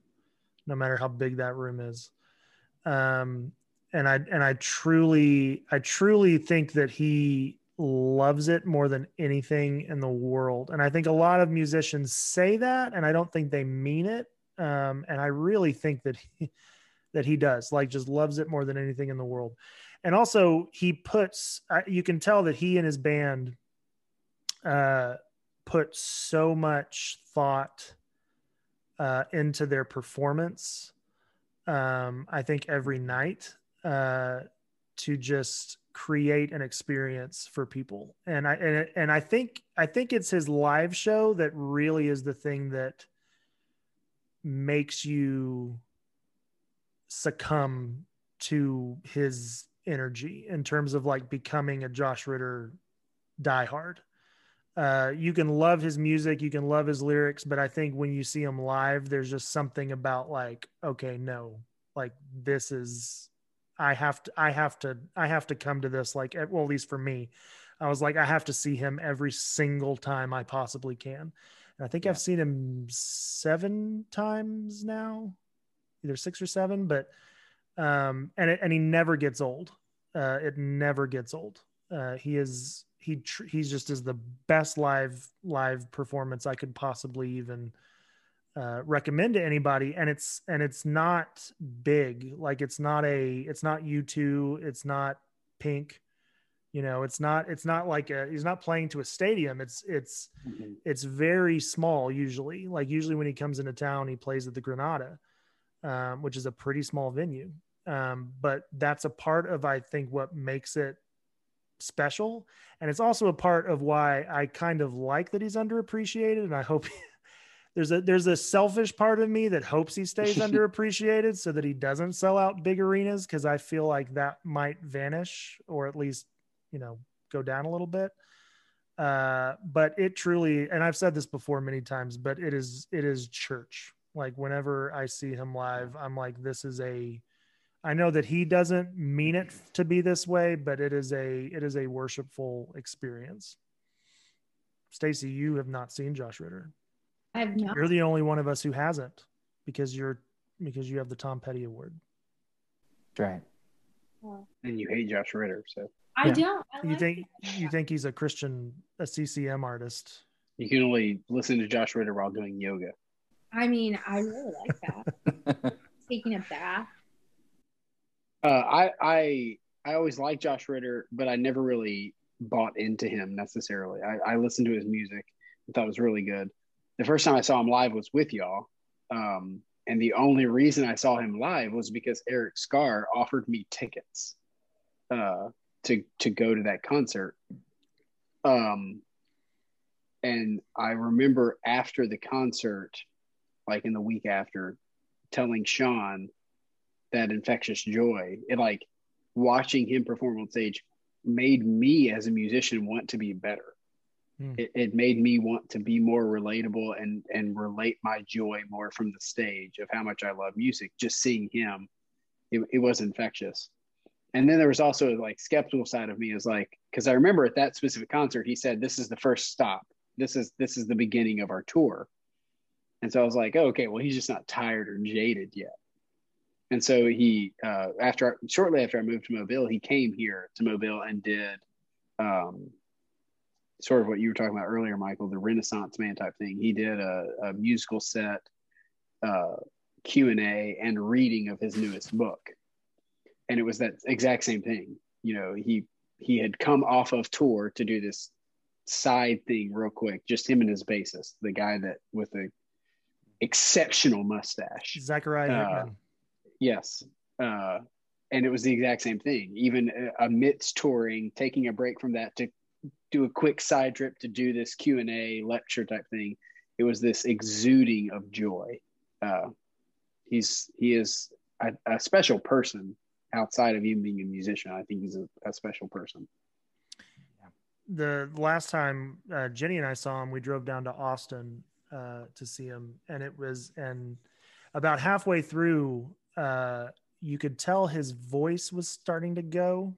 no matter how big that room is. Um, and I and I truly I truly think that he loves it more than anything in the world. And I think a lot of musicians say that, and I don't think they mean it um, and I really think that he, <laughs> that he does like just loves it more than anything in the world. And also, he puts uh, you can tell that he and his band uh, put so much thought uh, into their performance. Um, I think every night uh, to just create an experience for people, and I and, and I think I think it's his live show that really is the thing that makes you succumb to his energy in terms of like becoming a Josh Ritter diehard. Uh, you can love his music, you can love his lyrics, but I think when you see him live, there's just something about like, okay, no, like this is, I have to, I have to, I have to come to this. Like, well, at least for me, I was like, I have to see him every single time I possibly can. And I think I've seen him seven times now, either six or seven, but um, and it, and he never gets old. Uh, it never gets old. Uh, he is he tr- he's just is the best live live performance I could possibly even uh, recommend to anybody. And it's and it's not big. Like it's not a it's not U2. It's not Pink. You know, it's not it's not like a he's not playing to a stadium. It's it's it's very small usually. Like usually when he comes into town, he plays at the Granada, um, which is a pretty small venue. Um, but that's a part of I think what makes it special, and it's also a part of why I kind of like that he's underappreciated, and I hope. <laughs> There's a there's a selfish part of me that hopes he <laughs> stays underappreciated so that he doesn't sell out big arenas because I feel like that might vanish or at least you know go down a little bit. Uh but it truly and i've said this before many times but it is it is church. Like whenever i see him live i'm like this is a i know that he doesn't mean it to be this way but it is a it is a worshipful experience. Stacy you have not seen josh ritter I have not. you're the only one of us who hasn't because you're because you have the tom petty award That's right. And you hate Josh Ritter, so I Yeah. don't. I you like think it. you think he's a christian a ccm artist you can only listen to Josh Ritter while doing yoga. I mean, I really like that. Taking a bath. Uh, I I I always liked Josh Ritter, but I never really bought into him necessarily. I, I listened to his music and thought it was really good. The first time I saw him live was with y'all, um, and the only reason I saw him live was because Eric Scar offered me tickets uh, to to go to that concert. Um, and I remember after the concert, like in the week after, telling Sean that infectious joy. It like watching him perform on stage made me as a musician want to be better. Hmm. It, it made me want to be more relatable and and relate my joy more from the stage of how much I love music. Just seeing him, it, it was infectious. And then there was also like skeptical side of me is like because I remember at that specific concert he said this is the first stop. This is this is the beginning of our tour. And so I was like, oh, okay, well he's just not tired or jaded yet. And so he, uh, after shortly after I moved to Mobile, he came here to Mobile and did um, sort of what you were talking about earlier, Michael, the Renaissance man type thing. He did a, a musical set uh, Q and A and reading of his newest book, and it was that exact same thing. You know, he he had come off of tour to do this side thing real quick, just him and his bassist, the guy that with the exceptional mustache. Zachariah Uh, Yes. Uh, and it was the exact same thing. Even uh, amidst touring, taking a break from that to do a quick side trip to do this Q and A lecture type thing, it was this exuding of joy. Uh, he's he is a, a special person outside of even being a musician. I think he's a, a special person. the last time uh, Jenny and I saw him, we drove down to Austin uh, to see him, and it was and about halfway through, uh, you could tell his voice was starting to go,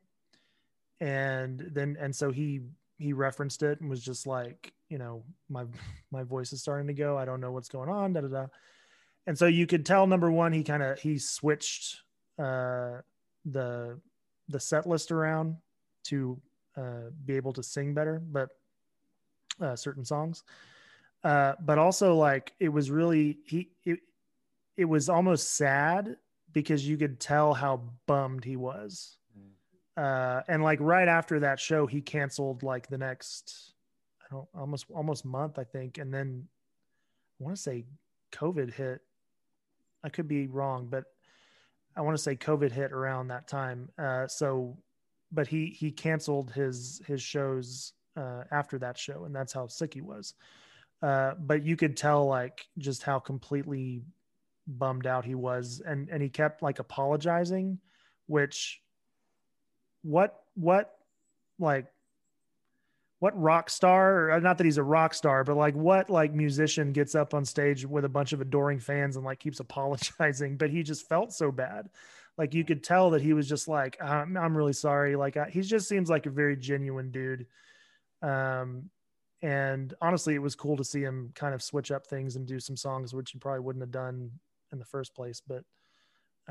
and then and so he he referenced it and was just like, you know, my <laughs> my voice is starting to go. I don't know what's going on. Da da da. And so you could tell number one, he kind of he switched uh, the the set list around to uh, be able to sing better, but uh, certain songs. Uh, but also, like it was really he it, it was almost sad because you could tell how bummed he was. Uh, and like right after that show, he canceled like the next, I don't almost almost month, I think, and then I want to say COVID hit. I could be wrong, but I want to say COVID hit around that time. Uh, so but he he canceled his his shows uh, after that show, and that's how sick he was. Uh, but you could tell like just how completely bummed out he was, and and he kept like apologizing, which what what like what rock star or not that he's a rock star but like what like musician gets up on stage with a bunch of adoring fans and like keeps <laughs> apologizing but he just felt so bad. Like you could tell that he was just like i'm, I'm really sorry. Like I, he just seems like a very genuine dude. Um and honestly it was cool to see him kind of switch up things and do some songs which he probably wouldn't have done in the first place but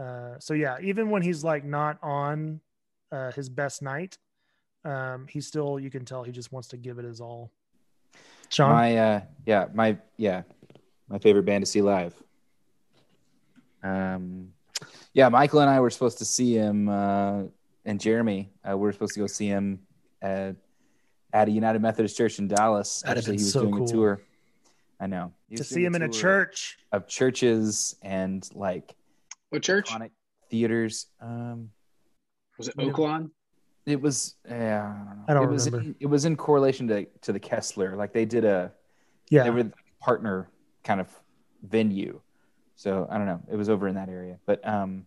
uh so yeah even when he's like not on uh his best night um he still you can tell he just wants to give it his all sean My uh yeah, my yeah, my favorite band to see live. Um yeah, Michael and I were supposed to see him uh and Jeremy, uh, we were supposed to go see him at at a United Methodist Church in Dallas. That'd have Actually, been he was so doing cool. a tour. I know. To see doing him in a church of churches and like What church iconic theaters. Um was it? Yeah. Oaklawn. it was yeah, I don't know. I don't it was remember. in, it was in correlation to to the Kessler. Like they did a yeah they were the partner kind of venue. So I don't know. It was over in that area, but um,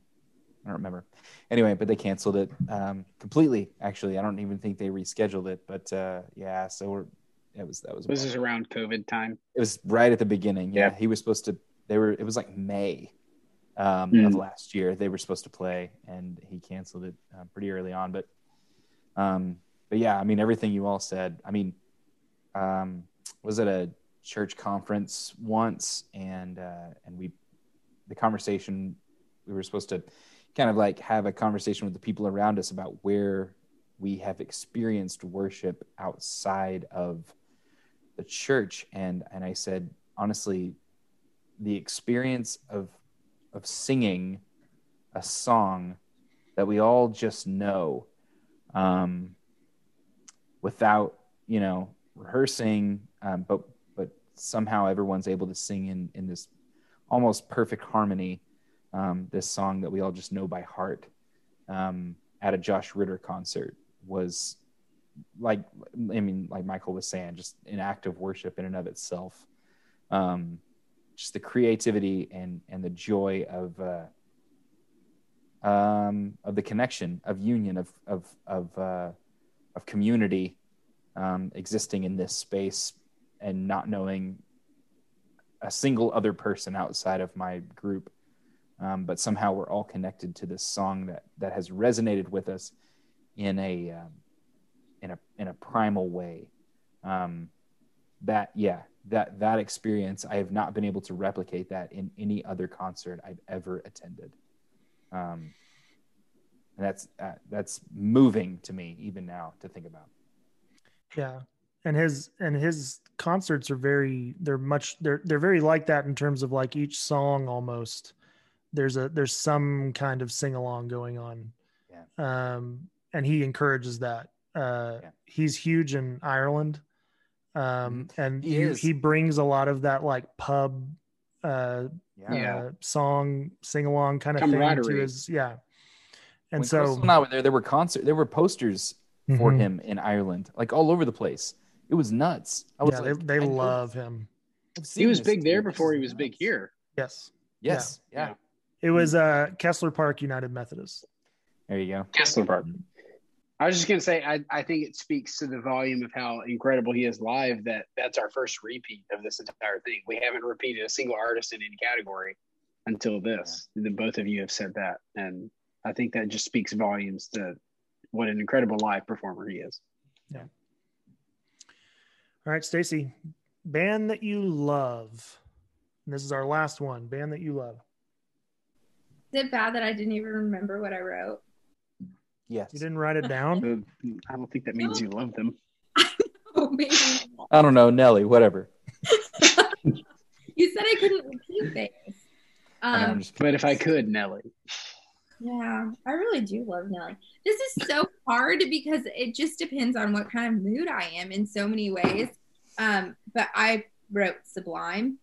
I don't remember. Anyway, but they canceled it um, completely. Actually, I don't even think they rescheduled it. But uh, yeah, so we're, it was that was This is around COVID time. it was right at the beginning. Yeah, Yeah. he was supposed to. They were. It was like May um, Mm. of last year. They were supposed to play, and he canceled it uh, pretty early on. But, um, but yeah, I mean everything you all said. I mean, um, was at a church conference once, and uh, and we, the conversation we were supposed to kind of like have a conversation with the people around us about where we have experienced worship outside of the church and and I said honestly the experience of of singing a song that we all just know um without you know rehearsing um, but but somehow everyone's able to sing in in this almost perfect harmony um, this song that we all just know by heart um, at a Josh Ritter concert was like I mean, like Michael was saying, just an act of worship in and of itself. Um, just the creativity and and the joy of uh, um, of the connection of union of of of uh, of community um, existing in this space and not knowing a single other person outside of my group um, but somehow we're all connected to this song that that has resonated with us in a um, in a in a primal way. Um, that yeah, that that experience I have not been able to replicate that in any other concert I've ever attended. Um, and that's uh, that's moving to me even now to think about. Yeah. And his and his concerts are very they're much they're they're very like that in terms of like each song almost there's a there's some kind of sing along going on. Yeah. Um, and he encourages that. Uh, Yeah. he's huge in Ireland. Um, and He you- he brings a lot of that like pub uh, Yeah. Yeah. uh song sing along kind of thing to his yeah. And when so Crystal and I were there, there were concert, there were posters for Mhm. him in Ireland, like all over the place. It was nuts. I was yeah, like, they, they I know- love him. He was big there before he was big here. Yes. Yes. Yeah. Yeah. It was uh Kessler Park United Methodist. There you go. Kessler Park. I was just gonna say, I, I think it speaks to the volume of how incredible he is live. That that's our first repeat of this entire thing. We haven't repeated a single artist in any category until this. The both of you have said that, and I think that just speaks volumes to what an incredible live performer he is. Yeah. All right, Stacy, band that you love. And this is our last one. Band that you love. Is it bad that I didn't even remember what I wrote? Yes. You didn't write it down. <laughs> I don't think that means you love them. Oh, <laughs> maybe. I don't know, Nelly. Whatever. <laughs> You said I couldn't repeat things. I know, I'm Um, But if I could, Nelly, yeah, I really do love Nelly. This is so hard because it just depends on what kind of mood I am in so many ways. Um, but I wrote Sublime.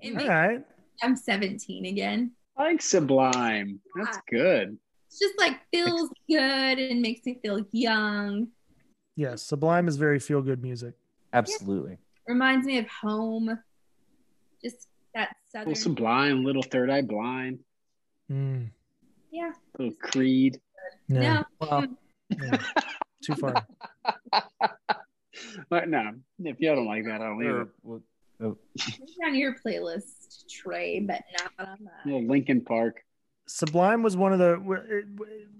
It All makes, right. I'm 17 again. I like Sublime. That's good. It's just like feels good and makes me feel young. Yes, Sublime is very feel good music. Absolutely. Reminds me of home. Just that southern. Little Sublime, little Third Eye Blind, Mm, yeah. little Creed. yeah, No. Well, yeah. Too far. <laughs> But no, if y'all don't like that, I don't either. well, oh, on your playlist, Trey, but not on mine. Little Linkin Park. Sublime was one of the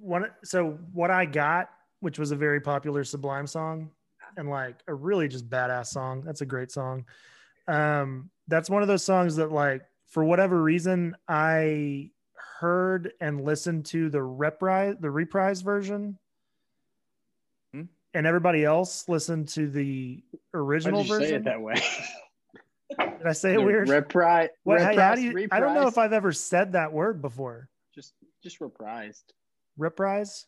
one. So what I got, which was a very popular Sublime song, and like a really just badass song. That's a great song. Um, that's one of those songs that like for whatever reason I heard and listened to the reprise the reprise version, Hmm? and everybody else listened to the original did you say version. it that way? <laughs> Did I say it The weird? Reprise. What, how, how do you, I don't know if I've ever said that word before. Just just reprised. Reprise.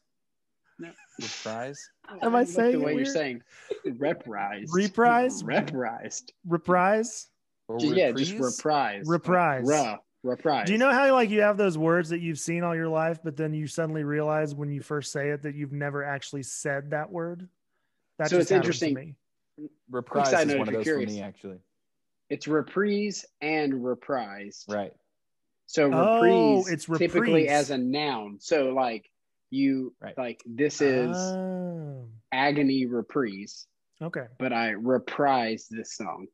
No. Reprise. <laughs> Am I like saying the it way you're weird? saying reprised? Reprise? Reprised. Reprise. Or Just- yeah, just reprise? reprise. Reprise. Ruh, reprise. Do you know how like you have those words that you've seen all your life, but then you suddenly realize when you first say it that you've never actually said that word? That So just it's happens to interesting. me. Reprise side is note one of you're those for curious. me, actually. It's reprise and reprised. Right. So Oh, reprise typically as a noun. So like you Right. like this is Oh, agony reprise, okay, but I reprised this song.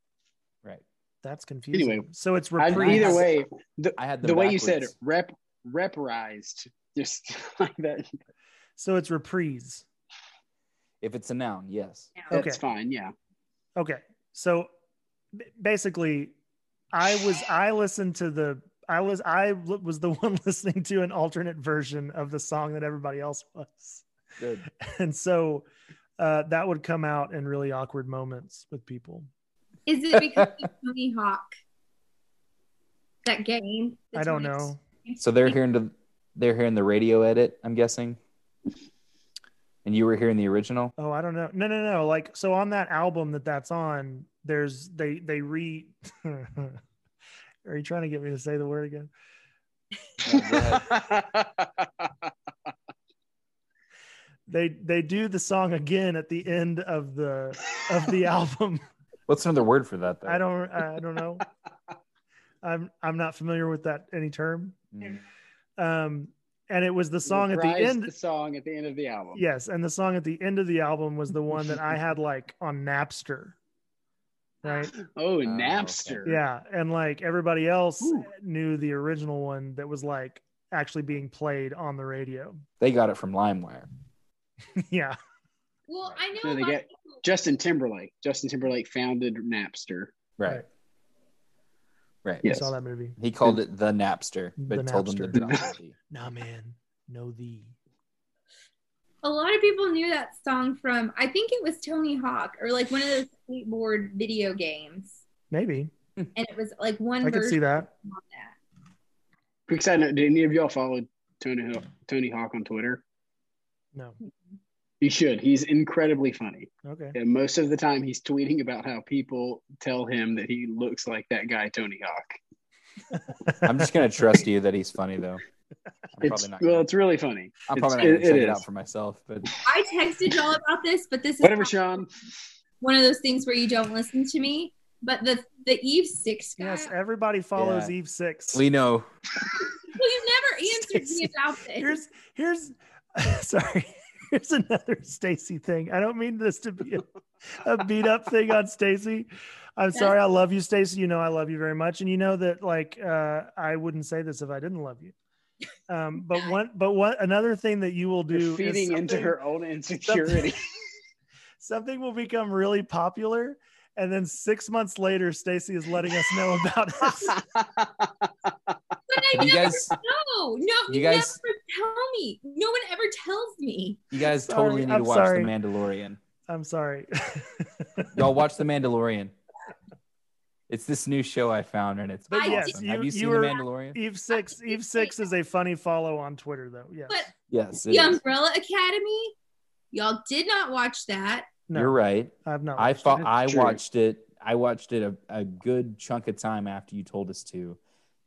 Right. that's confusing. Anyway, so it's I, reprise. either way, the, I had them the way you said backwards. rep reprised, just <laughs> like that. So it's reprise. If it's a noun, yes. That's Okay. fine. Yeah. Okay. So basically, I was I listened to the I was I was the <laughs> one listening to an alternate version of the song that everybody else was. Good. and so uh, that would come out in really awkward moments with people. Is it because of <laughs> Tony Hawk? That game? I don't Tony- know. So they're hearing the they're hearing the radio edit, I'm guessing. And you were hearing the original. Oh, I don't know. No, no, no. Like so on that album that that's on, there's they they re. <laughs> Are you trying to get me to say the word again? Yeah, go ahead. They they do the song again at the end of the of the <laughs> album. What's another word for that? Though? I don't I don't know. I'm I'm not familiar with that any term. Mm. Um, and it was the song at the Reprised end. The song at the end of the album. Yes, and the song at the end of the album was the one that I <laughs> had like on Napster. Right? Oh, oh, okay. Napster. Yeah, and like everybody else Ooh. knew the original one that was like actually being played on the radio. They got it from LimeWire. <laughs> yeah. Well, I know So they get- people- Justin Timberlake. Justin Timberlake founded Napster. Right. Right. Right. You Yes. saw that movie. He called it the Napster, but The told them to Napster. drop <laughs> the Nah man. No the. a lot of people knew that song from I think it was Tony Hawk or like one of those skateboard video games. Maybe. And it was like one I could see that. that. Quick side note: Did any of y'all follow Tony Hawk, Tony Hawk on Twitter? No. You should. He's incredibly funny. Okay. And most of the time, he's tweeting about how people tell him that he looks like that guy Tony Hawk. I'm just gonna trust you that he's funny though. I'm It's probably not. well, Gonna, it's really funny. I'm It's- probably not gonna it- check it it, out for myself, but I texted y'all about this, but this is Whatever, Sean. One of those things where you don't listen to me. But the the Eve six guy, Yes, everybody follows Yeah. Eve Six. we know. <laughs> well, you never answered Stacey, me about this. here's here's <laughs> sorry. Here's another Stacy thing. I don't mean this to be a, a beat up thing on Stacy. I'm sorry. I love you, Stacy. You know I love you very much, and you know that like uh, I wouldn't say this if I didn't love you. Um, but <laughs> one, but what another thing that you will do You're is feeding into her own insecurity. Something will become really popular, and then six months later, Stacy is letting us know about it. <laughs> But I you never guys, know. No, you you guys- never tell me. No one ever tells me. you guys Sorry, totally need I'm to watch sorry. The Mandalorian. I'm sorry. <laughs> Y'all watch The Mandalorian. It's this new show I found, and it's But I yes, you- Have you you seen were- The Mandalorian? Eve six. Eve six is a funny follow on Twitter, though. Yes. But Yes, the is. Umbrella Academy, y'all did not watch that. no, You're right. I've not. I watched thought it. I True. watched it. I watched it a, a good chunk of time after you told us to,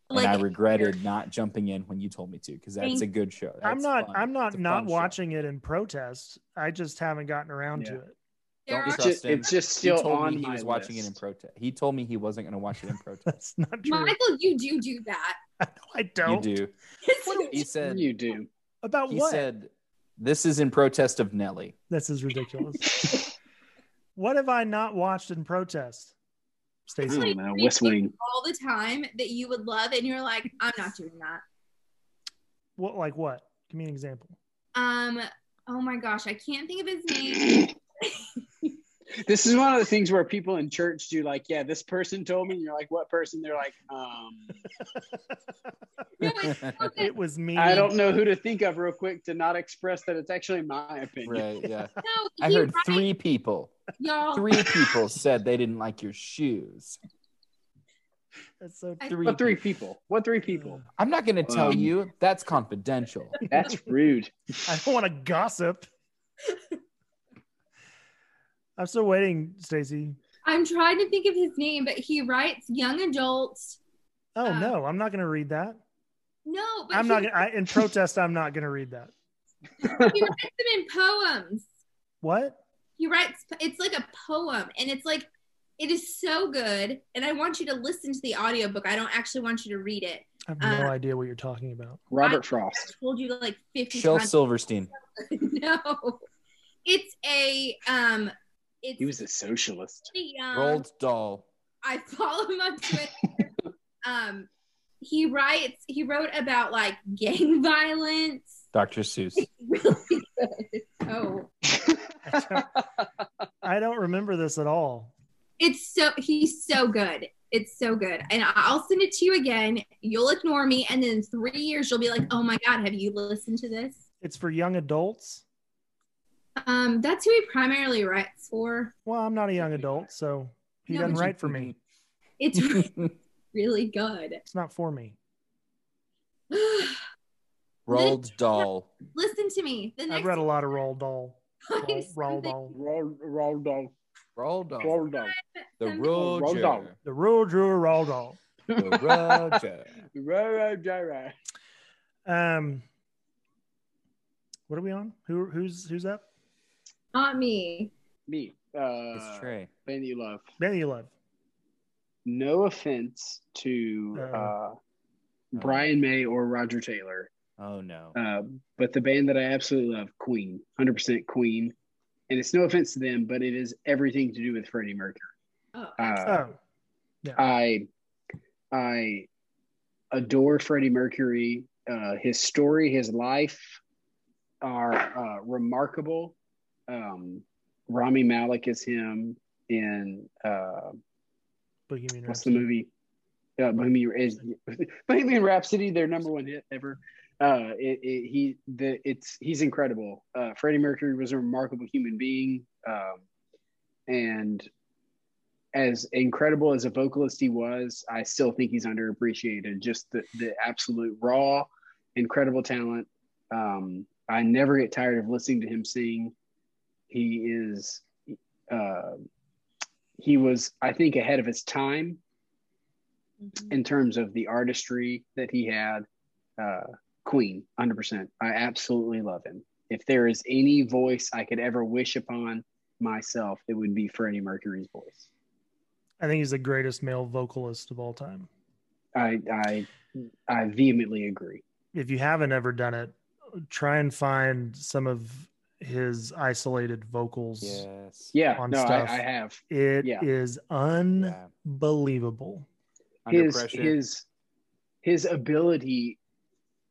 and Like I regretted not jumping in when you told me to because that's Thank- a good show. I'm not. fun. I'm not not fun show. watching it in protest. I just haven't gotten around to it. Don't it's, trust just, him. it's just He still told on me he my was watching it in protest. He told me he wasn't going to watch it in protest. <laughs> That's not true. Michael, you do do that. <laughs> I don't. you do. <laughs> Yes, He said. You do. About He what? He said, "This is in protest of Nelly." this is ridiculous. <laughs> what have I not watched in protest? I Stacey, don't know. West Wing. all the time that you would love, and you're like, I'm not doing that. what like what? Give me an example. Um, oh my gosh, I can't think of his name. <clears throat> This is one of the things where people in church do like, yeah, this person told me. And you're like, what person? They're like, um, No, it's so good. It was me. I don't know who to think of real quick to not express that it's actually my opinion. Right? Yeah. <laughs> No, I he heard writes- three people. y'all. Three people said they didn't like your shoes. That's so. Three. What three people. people? What three people? I'm not going to tell Um, you. That's confidential. That's rude. <laughs> I don't want to gossip. <laughs> I'm still waiting, Stacy. I'm trying to think of his name, but he writes young adults. Oh Uh, no, I'm not going to read that. No, but I'm he, not. Gonna, I, in protest, I'm not going to read that. he writes them in poems. What? He writes. It's like a poem, and it's like it is so good. And I want you to listen to the audiobook. I don't actually want you to read it. I have no Uh, idea what you're talking about. Robert I Frost. told you like 50 Shel times. Silverstein. <laughs> no, it's a um. It's He was a socialist. pretty young. Roald Dahl. I follow him on Twitter. <laughs> um, he writes. He wrote about like gang violence. Dr. Seuss. Really good. Oh, <laughs> I don't remember this at all. it's so he's so good. It's so good, and I'll send it to you again. You'll ignore me, and then in three years you'll be like, "Oh my god, have you listened to this?" It's for young adults. Um, that's who he primarily writes for. Well, I'm not a young adult, so he No, doesn't write for me. It's <laughs> really good. It's not for me. <sighs> Roald Dahl. Listen to me. The I've read a lot of Roald Dahl. <laughs> time Roald, Roald something- Dahl. Roll, roll down. Roald Dahl. Roll down. The something- Roger. Dahl. The Roald Drew Roald Dahl. The Roger. Roll down. Um, what are we on? Who who's who's up? Not me. Me. Uh, It's Trey. band that you love. Benny you love. No offense to Uh, uh, Brian May or Roger Taylor, Oh no. uh, but the band that I absolutely love, Queen, 100% Queen. And it's no offense to them, but it is everything to do with Freddie Mercury. Oh, Uh, Oh, I I adore Freddie Mercury. Uh, his story, his life are uh, remarkable. Um, Rami Malek is him in uh, Bohemian what's the movie? Uh, Bohemian is <laughs> Bohemian Rhapsody, their number one hit ever. Uh, it, it, he the it's he's incredible. Uh, Freddie Mercury was a remarkable human being, um, and as incredible as a vocalist he was, I still think he's underappreciated. Just the the absolute raw, incredible talent. Um, I never get tired of listening to him sing. He is, uh, he was, I think, ahead of his time Mhm. in terms of the artistry that he had. Uh, Queen, 100%. I absolutely love him. If there is any voice I could ever wish upon myself, it would be Freddie Mercury's voice. I think he's the greatest male vocalist of all time. I I I vehemently agree. If you haven't ever done it, try and find some of his isolated vocals. Yes. Yeah, On no, I, stuff. I have It is Yeah. Yeah. unbelievable. Under his pressure. his his ability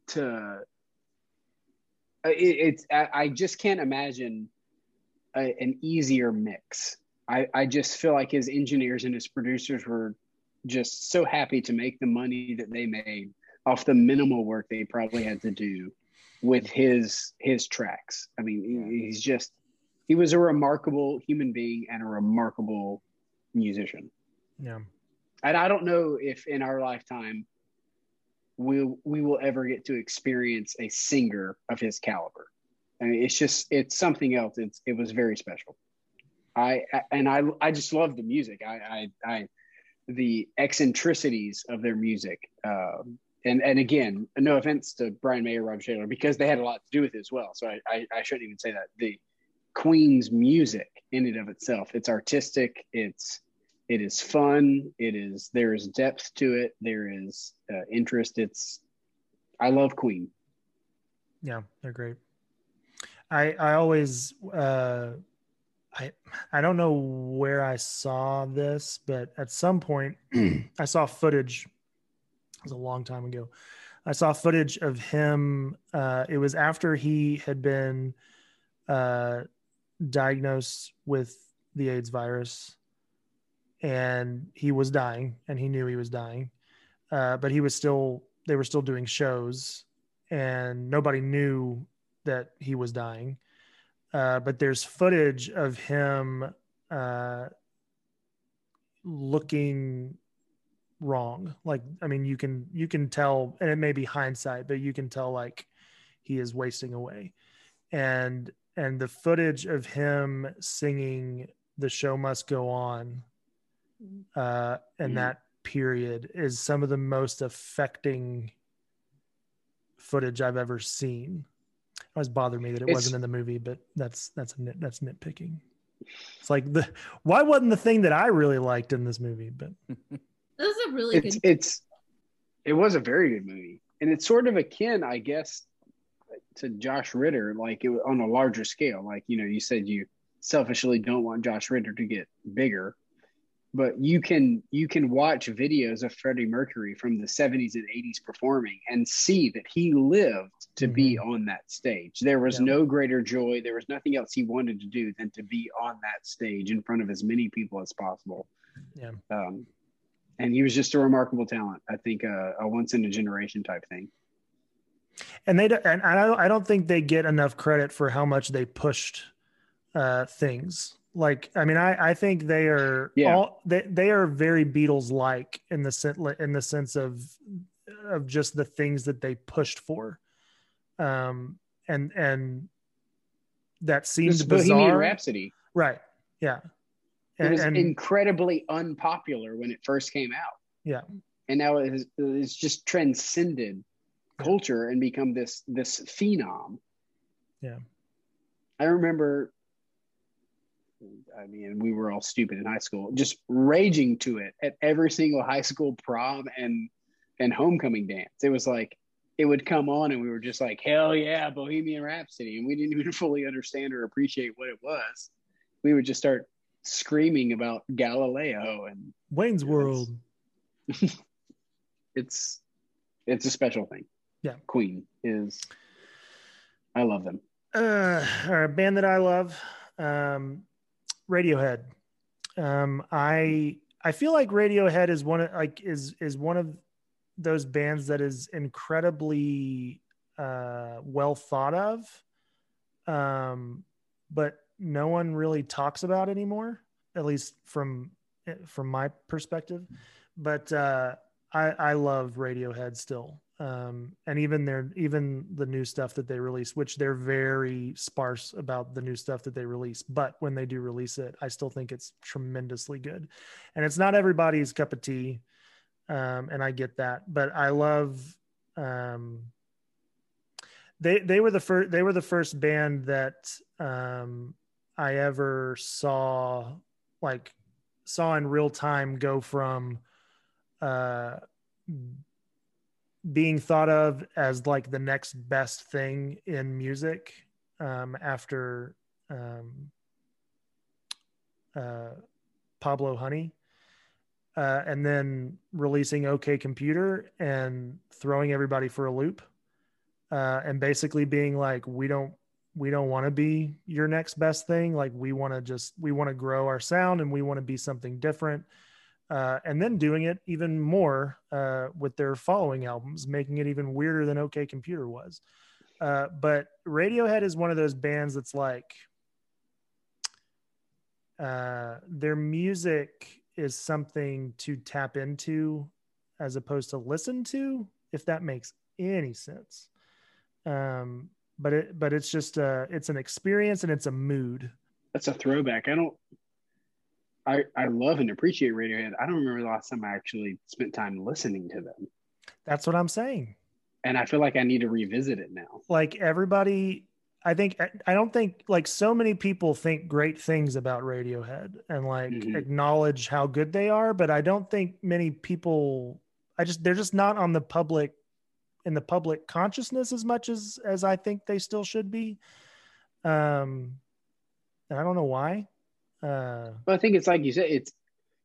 to. uh, It, it's I, I just can't imagine a, an easier mix. I I just feel like his engineers and his producers were just so happy to make the money that they made off the minimal work they probably had to do with his his tracks. I mean, he- he's just he was a remarkable human being and a remarkable musician. Yeah. And I don't know if in our lifetime we'll we will ever get to experience a singer of his caliber. I mean, it's just it's something else. It's it was very special. I and I I just love the music. I I, I the eccentricities of their music. Um, and and again, no offense to Brian May or Roger Taylor because they had a lot to do with it as well. So I, I I shouldn't even say that. The Queen's music in and of itself, it's artistic. It's it is fun. It is there is depth to it. There is uh, interest. It's I love Queen. Yeah, they're great. I I always uh I I don't know where I saw this, but at some point <clears throat> I saw footage. It was a long time ago. I saw footage of him. Uh, it was after he had been uh, diagnosed with the AIDS virus, and he was dying, and he knew he was dying. Uh, but he was still. They were still doing shows, and nobody knew that he was dying. Uh, but there's footage of him uh, looking wrong. Like, I mean, you can you can tell, and it may be hindsight, but you can tell like he is wasting away. And and the footage of him singing "The Show Must Go On" uh, in Mhm. that period is some of the most affecting footage I've ever seen. It always bothered me that it It's- wasn't in the movie, but that's that's a nit, that's nitpicking. It's like the why wasn't the thing that I really liked in this movie, but <laughs> This is a really It's good. it's it was a very good movie, and it's sort of akin, I guess, to Josh Ritter, like it, on a larger scale. Like you know, you said you selfishly don't want Josh Ritter to get bigger, but you can you can watch videos of Freddie Mercury from the 70s and 80s performing and see that he lived to be on that stage. There was Yeah. no greater joy. There was nothing else he wanted to do than to be on that stage in front of as many people as possible. Yeah. Um, and he was just a remarkable talent. I think uh, a once in a generation type thing. and they and I don't I don't think they get enough credit for how much they pushed uh things. Like I mean I I think they are Yeah. all they they are very Beatles like in the sense in the sense of of just the things that they pushed for. Um and and that seemed This Bohemian bizarre. Rhapsody. Right. Yeah. It was and incredibly unpopular when it first came out. Yeah. And now it has, it's just transcended culture and become this this phenom. Yeah. I remember I mean, we were all stupid in high school, just raging to it at every single high school prom and and homecoming dance. It was like it would come on and we were just like, hell yeah, Bohemian Rhapsody. And we didn't even <laughs> fully understand or appreciate what it was. We would just start screaming about Galileo and Wayne's World. <laughs> it's it's a special thing. Yeah. Queen is I love them. uh, all right, band that I love, um, Radiohead. Um, I I feel like Radiohead is one of like is is one of those bands that is incredibly uh, well thought of, um, but no one really talks about anymore. At least from eh, from my perspective. But uh, I I love Radiohead still, um, and even their even the new stuff that they release, which they're very sparse about the new stuff that they release. But when they do release it, I still think it's tremendously good, and it's not everybody's cup of tea, um, and I get that. But I love. Um, they they were the first they were the first band that um, I ever saw like saw in real time go from uh, being thought of as like the next best thing in music um, after um, uh, Pablo Honey. Uh, and then releasing OK Computer and throwing everybody for a loop, uh, and basically being like, we don't we don't want to be your next best thing. Like we want to just we want to grow our sound and we want to be something different. Uh, and then doing it even more uh, with their following albums, making it even weirder than OK Computer was. Uh, but Radiohead is one of those bands that's like uh, their music is something to tap into as opposed to listen to, if that makes any sense. Um, but it but it's just uh it's an experience and it's a mood. That's a throwback. I don't. I I love and appreciate Radiohead. I don't remember the last time I actually spent time listening to them. That's what I'm saying. And I feel like I need to revisit it now. Like everybody I think I don't think like so many people think great things about Radiohead and like Mhm. acknowledge how good they are, but I don't think many people I just they're just not on the public in the public consciousness as much as as I think they still should be. Um and I don't know why. Uh But I think it's like you said, it's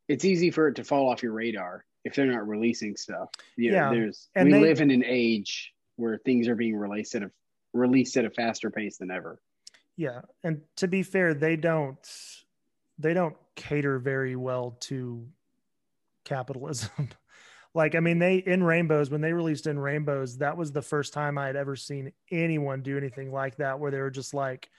it's easy for it to fall off your radar if they're not releasing stuff. You know, Yeah, there's and we they- live in an age where things are being released at a released at a faster pace than ever. yeah and to be fair they don't they don't cater very well to capitalism <laughs> like i mean they in rainbows when they released in rainbows that was the first time i had ever seen anyone do anything like that where they were just like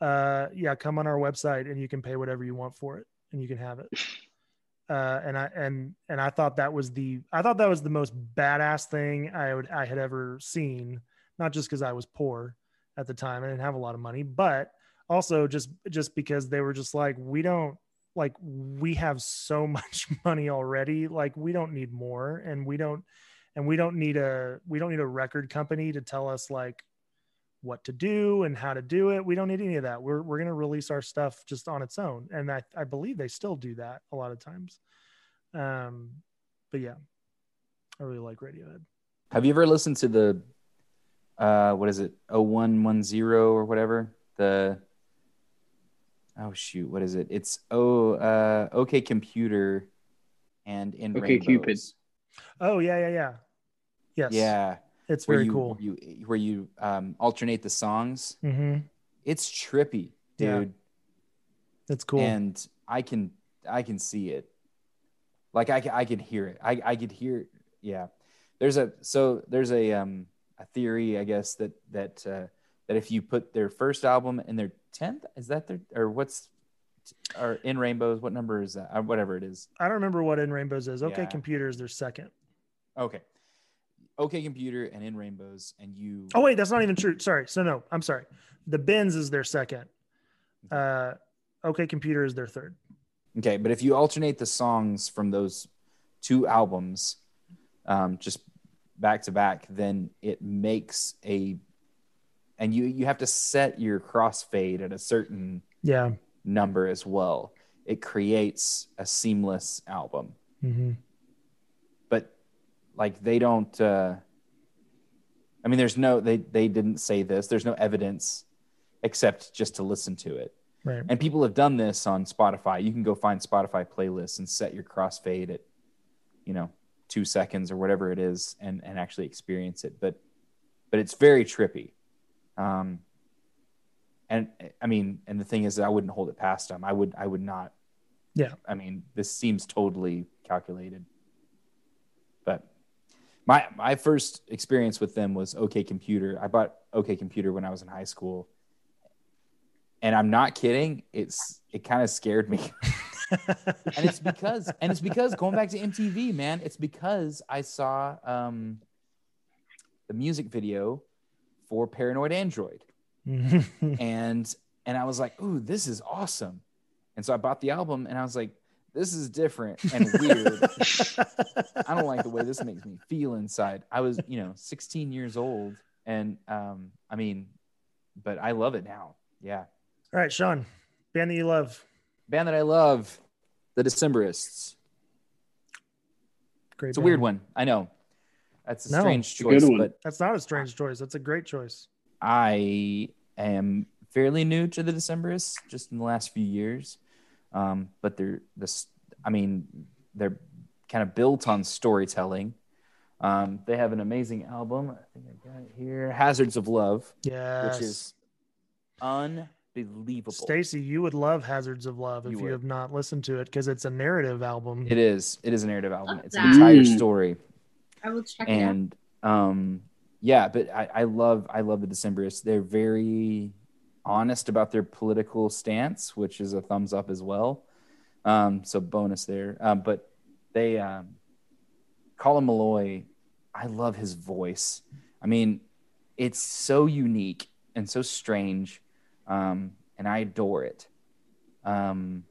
uh yeah come on our website and you can pay whatever you want for it and you can have it <laughs> uh and i and and i thought that was the i thought that was the most badass thing i would i had ever seen not just because i was poor at the time. I didn't have a lot of money, but also just just because they were just like, we don't like we have so <laughs> much money already. Like we don't need more, and we don't and we don't need a we don't need a record company to tell us like what to do and how to do it. We don't need any of that. We're we're gonna release our stuff just on its own, and I I believe they still do that a lot of times. Um, but yeah, I really like Radiohead. Have you ever listened to the uh what is it? 0110 or whatever? The Oh shoot, what is it? It's oh uh OK Computer and in OK Rainbows. Cupid. Oh yeah, yeah, yeah. Yes. Yeah. It's Where very you, cool. You where you um alternate the songs. hmm It's trippy, Yeah. dude. It's cool. and I can I can see it. Like I ca- I could hear it. I I could hear. Yeah, there's a so there's a um a theory I guess that that uh, that if you put their first album and their tenth is that their or what's or in rainbows what number is that or whatever it is I don't remember what in rainbows is. Okay, Yeah. computer is their second. okay okay computer and in rainbows and you Oh wait, that's not even true. Sorry. So no, I'm sorry. The Bends is their second. Uh, okay, computer is their third. Okay, but if you alternate the songs from those two albums, um, just back to back, then it makes a, and you you have to set your crossfade at a certain Yeah. number as well. It creates a seamless album, hmm but like they don't. Uh, I mean, there's no they they didn't say this. There's no evidence except just to listen to it. Right. And people have done this on Spotify. You can go find Spotify playlists and set your crossfade at, you know, two seconds or whatever it is, and and actually experience it. But but it's very trippy. Um, and I mean, and the thing is, I wouldn't hold it past them. I would I would not. Yeah. I mean, this seems totally calculated. But my my first experience with them was OK Computer. I bought OK Computer when I was in high school and I'm not kidding. It's it kind of scared me. <laughs> and it's because and it's because going back to MTV, man, it's because I saw um the music video for Paranoid Android. <laughs> and and I was like, "Ooh, this is awesome." And so I bought the album and I was like, "This is different and weird. <laughs> I don't like the way this makes me feel inside." I was, you know, 16 years old and um I mean, but I love it now. Yeah. All right, Sean, band that you love. Band that I love, The Decemberists. Great. It's a weird one. I know. That's a No. strange It's a choice, but That's not a strange choice. That's a great choice. I am fairly new to the Decemberists, just in the last few years. Um, but they're this. I mean, they're kind of built on storytelling. Um, they have an amazing album. I think I got it here, "Hazards of Love," Yes. which is unbelievable. Stacy, you would love Hazards of Love if You you, have not listened to it because it's a narrative album. It is. It is a narrative album. Love It's that. an entire Mm. story. I will check it out. and um yeah but I, I love i love the decemberists. They're very honest about their political stance which is a thumbs up as well. Um so bonus there. Um but they um colin meloy i love his voice. I mean it's so unique and so strange um and i adore it. Um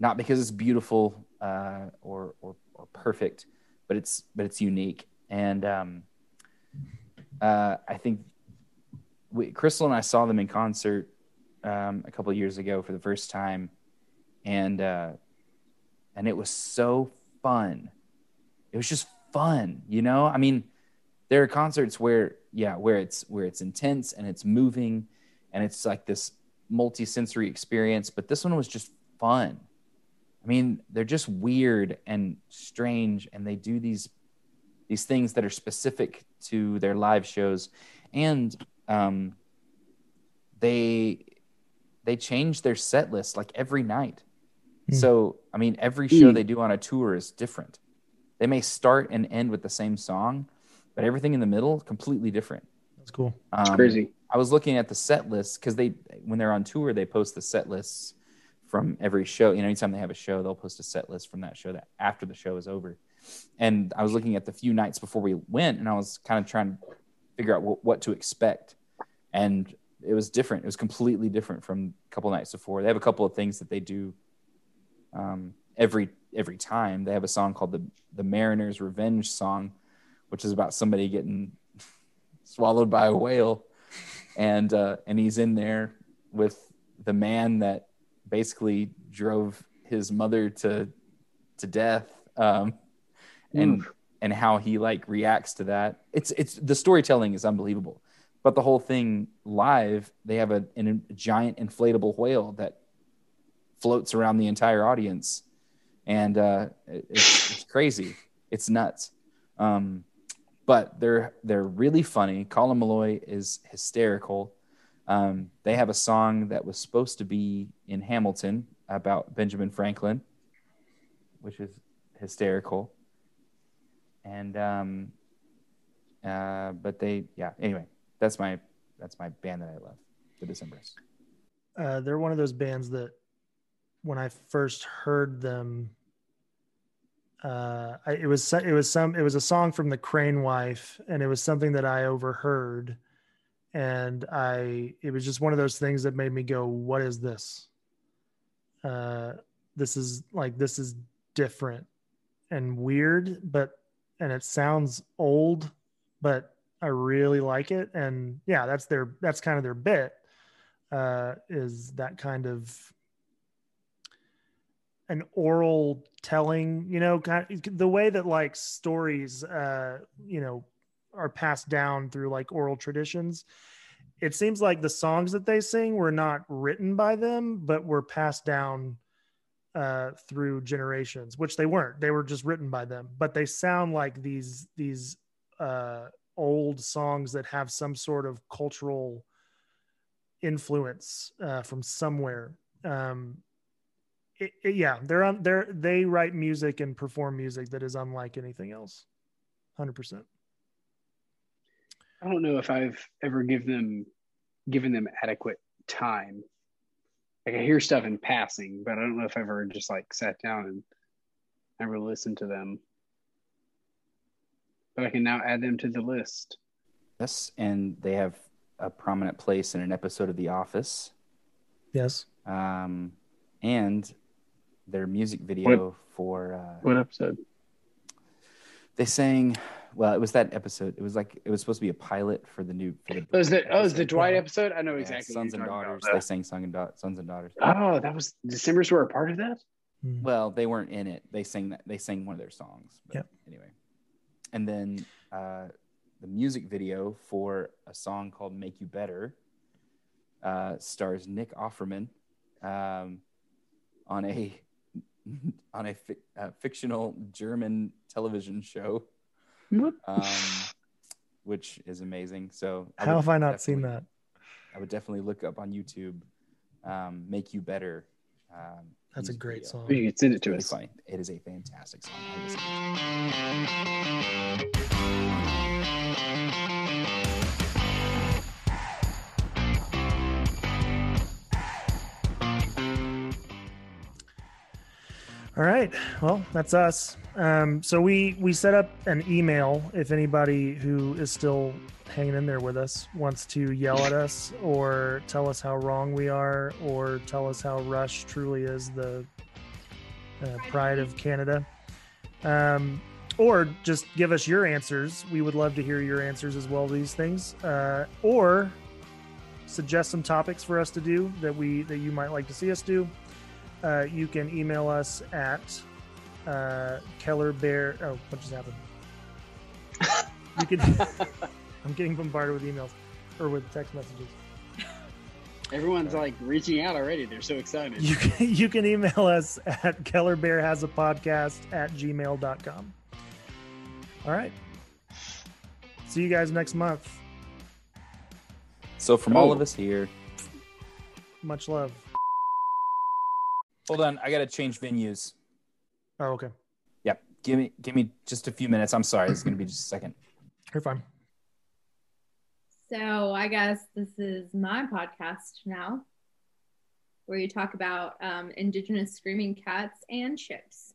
not because it's beautiful uh or or, or perfect but it's but it's unique. And um uh i think we, crystal and i saw them in concert um a couple years ago for the first time. And uh and it was so fun. It was just fun you know? I mean there are concerts where yeah where it's where it's intense and it's moving and it's like this multi-sensory experience but this one was just fun i mean they're just weird and strange and they do these these things that are specific to their live shows and um they they change their set list like every night Hmm. so i mean every show Hmm. they do on a tour is different they may start and end with the same song but everything in the middle completely different That's cool. It's um, crazy. I was looking at the set list because they, when they're on tour, they post the set lists from every show. You know, anytime they have a show, they'll post a set list from that show that after the show is over. And I was looking at the few nights before we went, and I was kind of trying to figure out what, what to expect. And it was different. It was completely different from a couple nights before. They have a couple of things that they do um, every every time. They have a song called the the Mariner's Revenge song, which is about somebody getting <laughs> swallowed by a whale and uh, and he's in there with the man that basically drove his mother to to death um, and and how he like reacts to that it's it's the storytelling is unbelievable but the whole thing live they have a, an, a giant inflatable whale that floats around the entire audience and uh, it- it's, it's crazy it's nuts um, but they're they're really funny. Colin Meloy is hysterical. Um, they have a song that was supposed to be in Hamilton about Benjamin Franklin, which is hysterical. And um, uh, but they yeah. Anyway, that's my that's my band that I love, the Decemberists. Uh, they're one of those bands that when I first heard them, uh, I, it was it was some it was a song from the Crane Wife, and it was something that I overheard, and I it was just one of those things that made me go, "What is this? Uh, this is like this is different and weird, but and it sounds old, but I really like it, and yeah, that's their that's kind of their bit." uh, is that kind of an oral telling, you know, kind of, the way that like stories, uh, you know, are passed down through like oral traditions. It seems like the songs that they sing were not written by them, but were passed down uh, through generations, which they weren't. They were just written by them, but they sound like these these uh, old songs that have some sort of cultural influence uh, from somewhere. Um, it, it- yeah, they're on. They're they write music and perform music that is unlike anything else. Hundred percent. I don't know if I've ever given them given them adequate time. like I hear stuff in passing, but I don't know if I've ever just like sat down and ever listened to them. But I can now add them to the list. Yes, and they have a prominent place in an episode of The Office. Yes. Um, and their music video for uh, What episode? they sang. Well, it was that episode. It was like it was supposed to be a pilot for the new. For the Oh, is the oh, is the episode. Dwight episode? I know Yeah, exactly. Sons and daughters. about. They sang Son and da- Sons and Daughters. Oh, that was December's were a part of that. Hmm. Well, they weren't in it. They sang that. They sang one of their songs. But Yep. Anyway, and then uh, the music video for a song called "Make You Better" uh, stars Nick Offerman um, on a <laughs> on a fi- uh, fictional German television show, What? Um, which is amazing. So I How have I not seen that? I would definitely look up on YouTube. Um, "Make You Better." Um, That's a great video. song. You can send it to Really us. funny. It is a fantastic song. All right. Well, that's us. Um, so we we set up an email if anybody who is still hanging in there with us wants to yell at us or tell us how wrong we are or tell us how Rush truly is the uh, pride of Canada. Um, or just give us your answers. We would love to hear your answers as well. to These things, uh, or suggest some topics for us to do that we that you might like to see us do uh, you can email us at uh, Keller Bear. Oh, what just happened? <laughs> You can. <laughs> I'm getting bombarded with emails or with text messages. Everyone's like reaching out already. They're so excited. You can, <laughs> you can email us at Keller Bear has a podcast at gmail.com. All right. See you guys next month. So from all Oh. of us here, Much love. Hold on, I gotta change venues. Oh, okay. Yep, give me give me just a few minutes. I'm sorry, it's gonna be just a second. You're fine. So I guess this is my podcast now, where you talk about um, indigenous screaming cats and chips.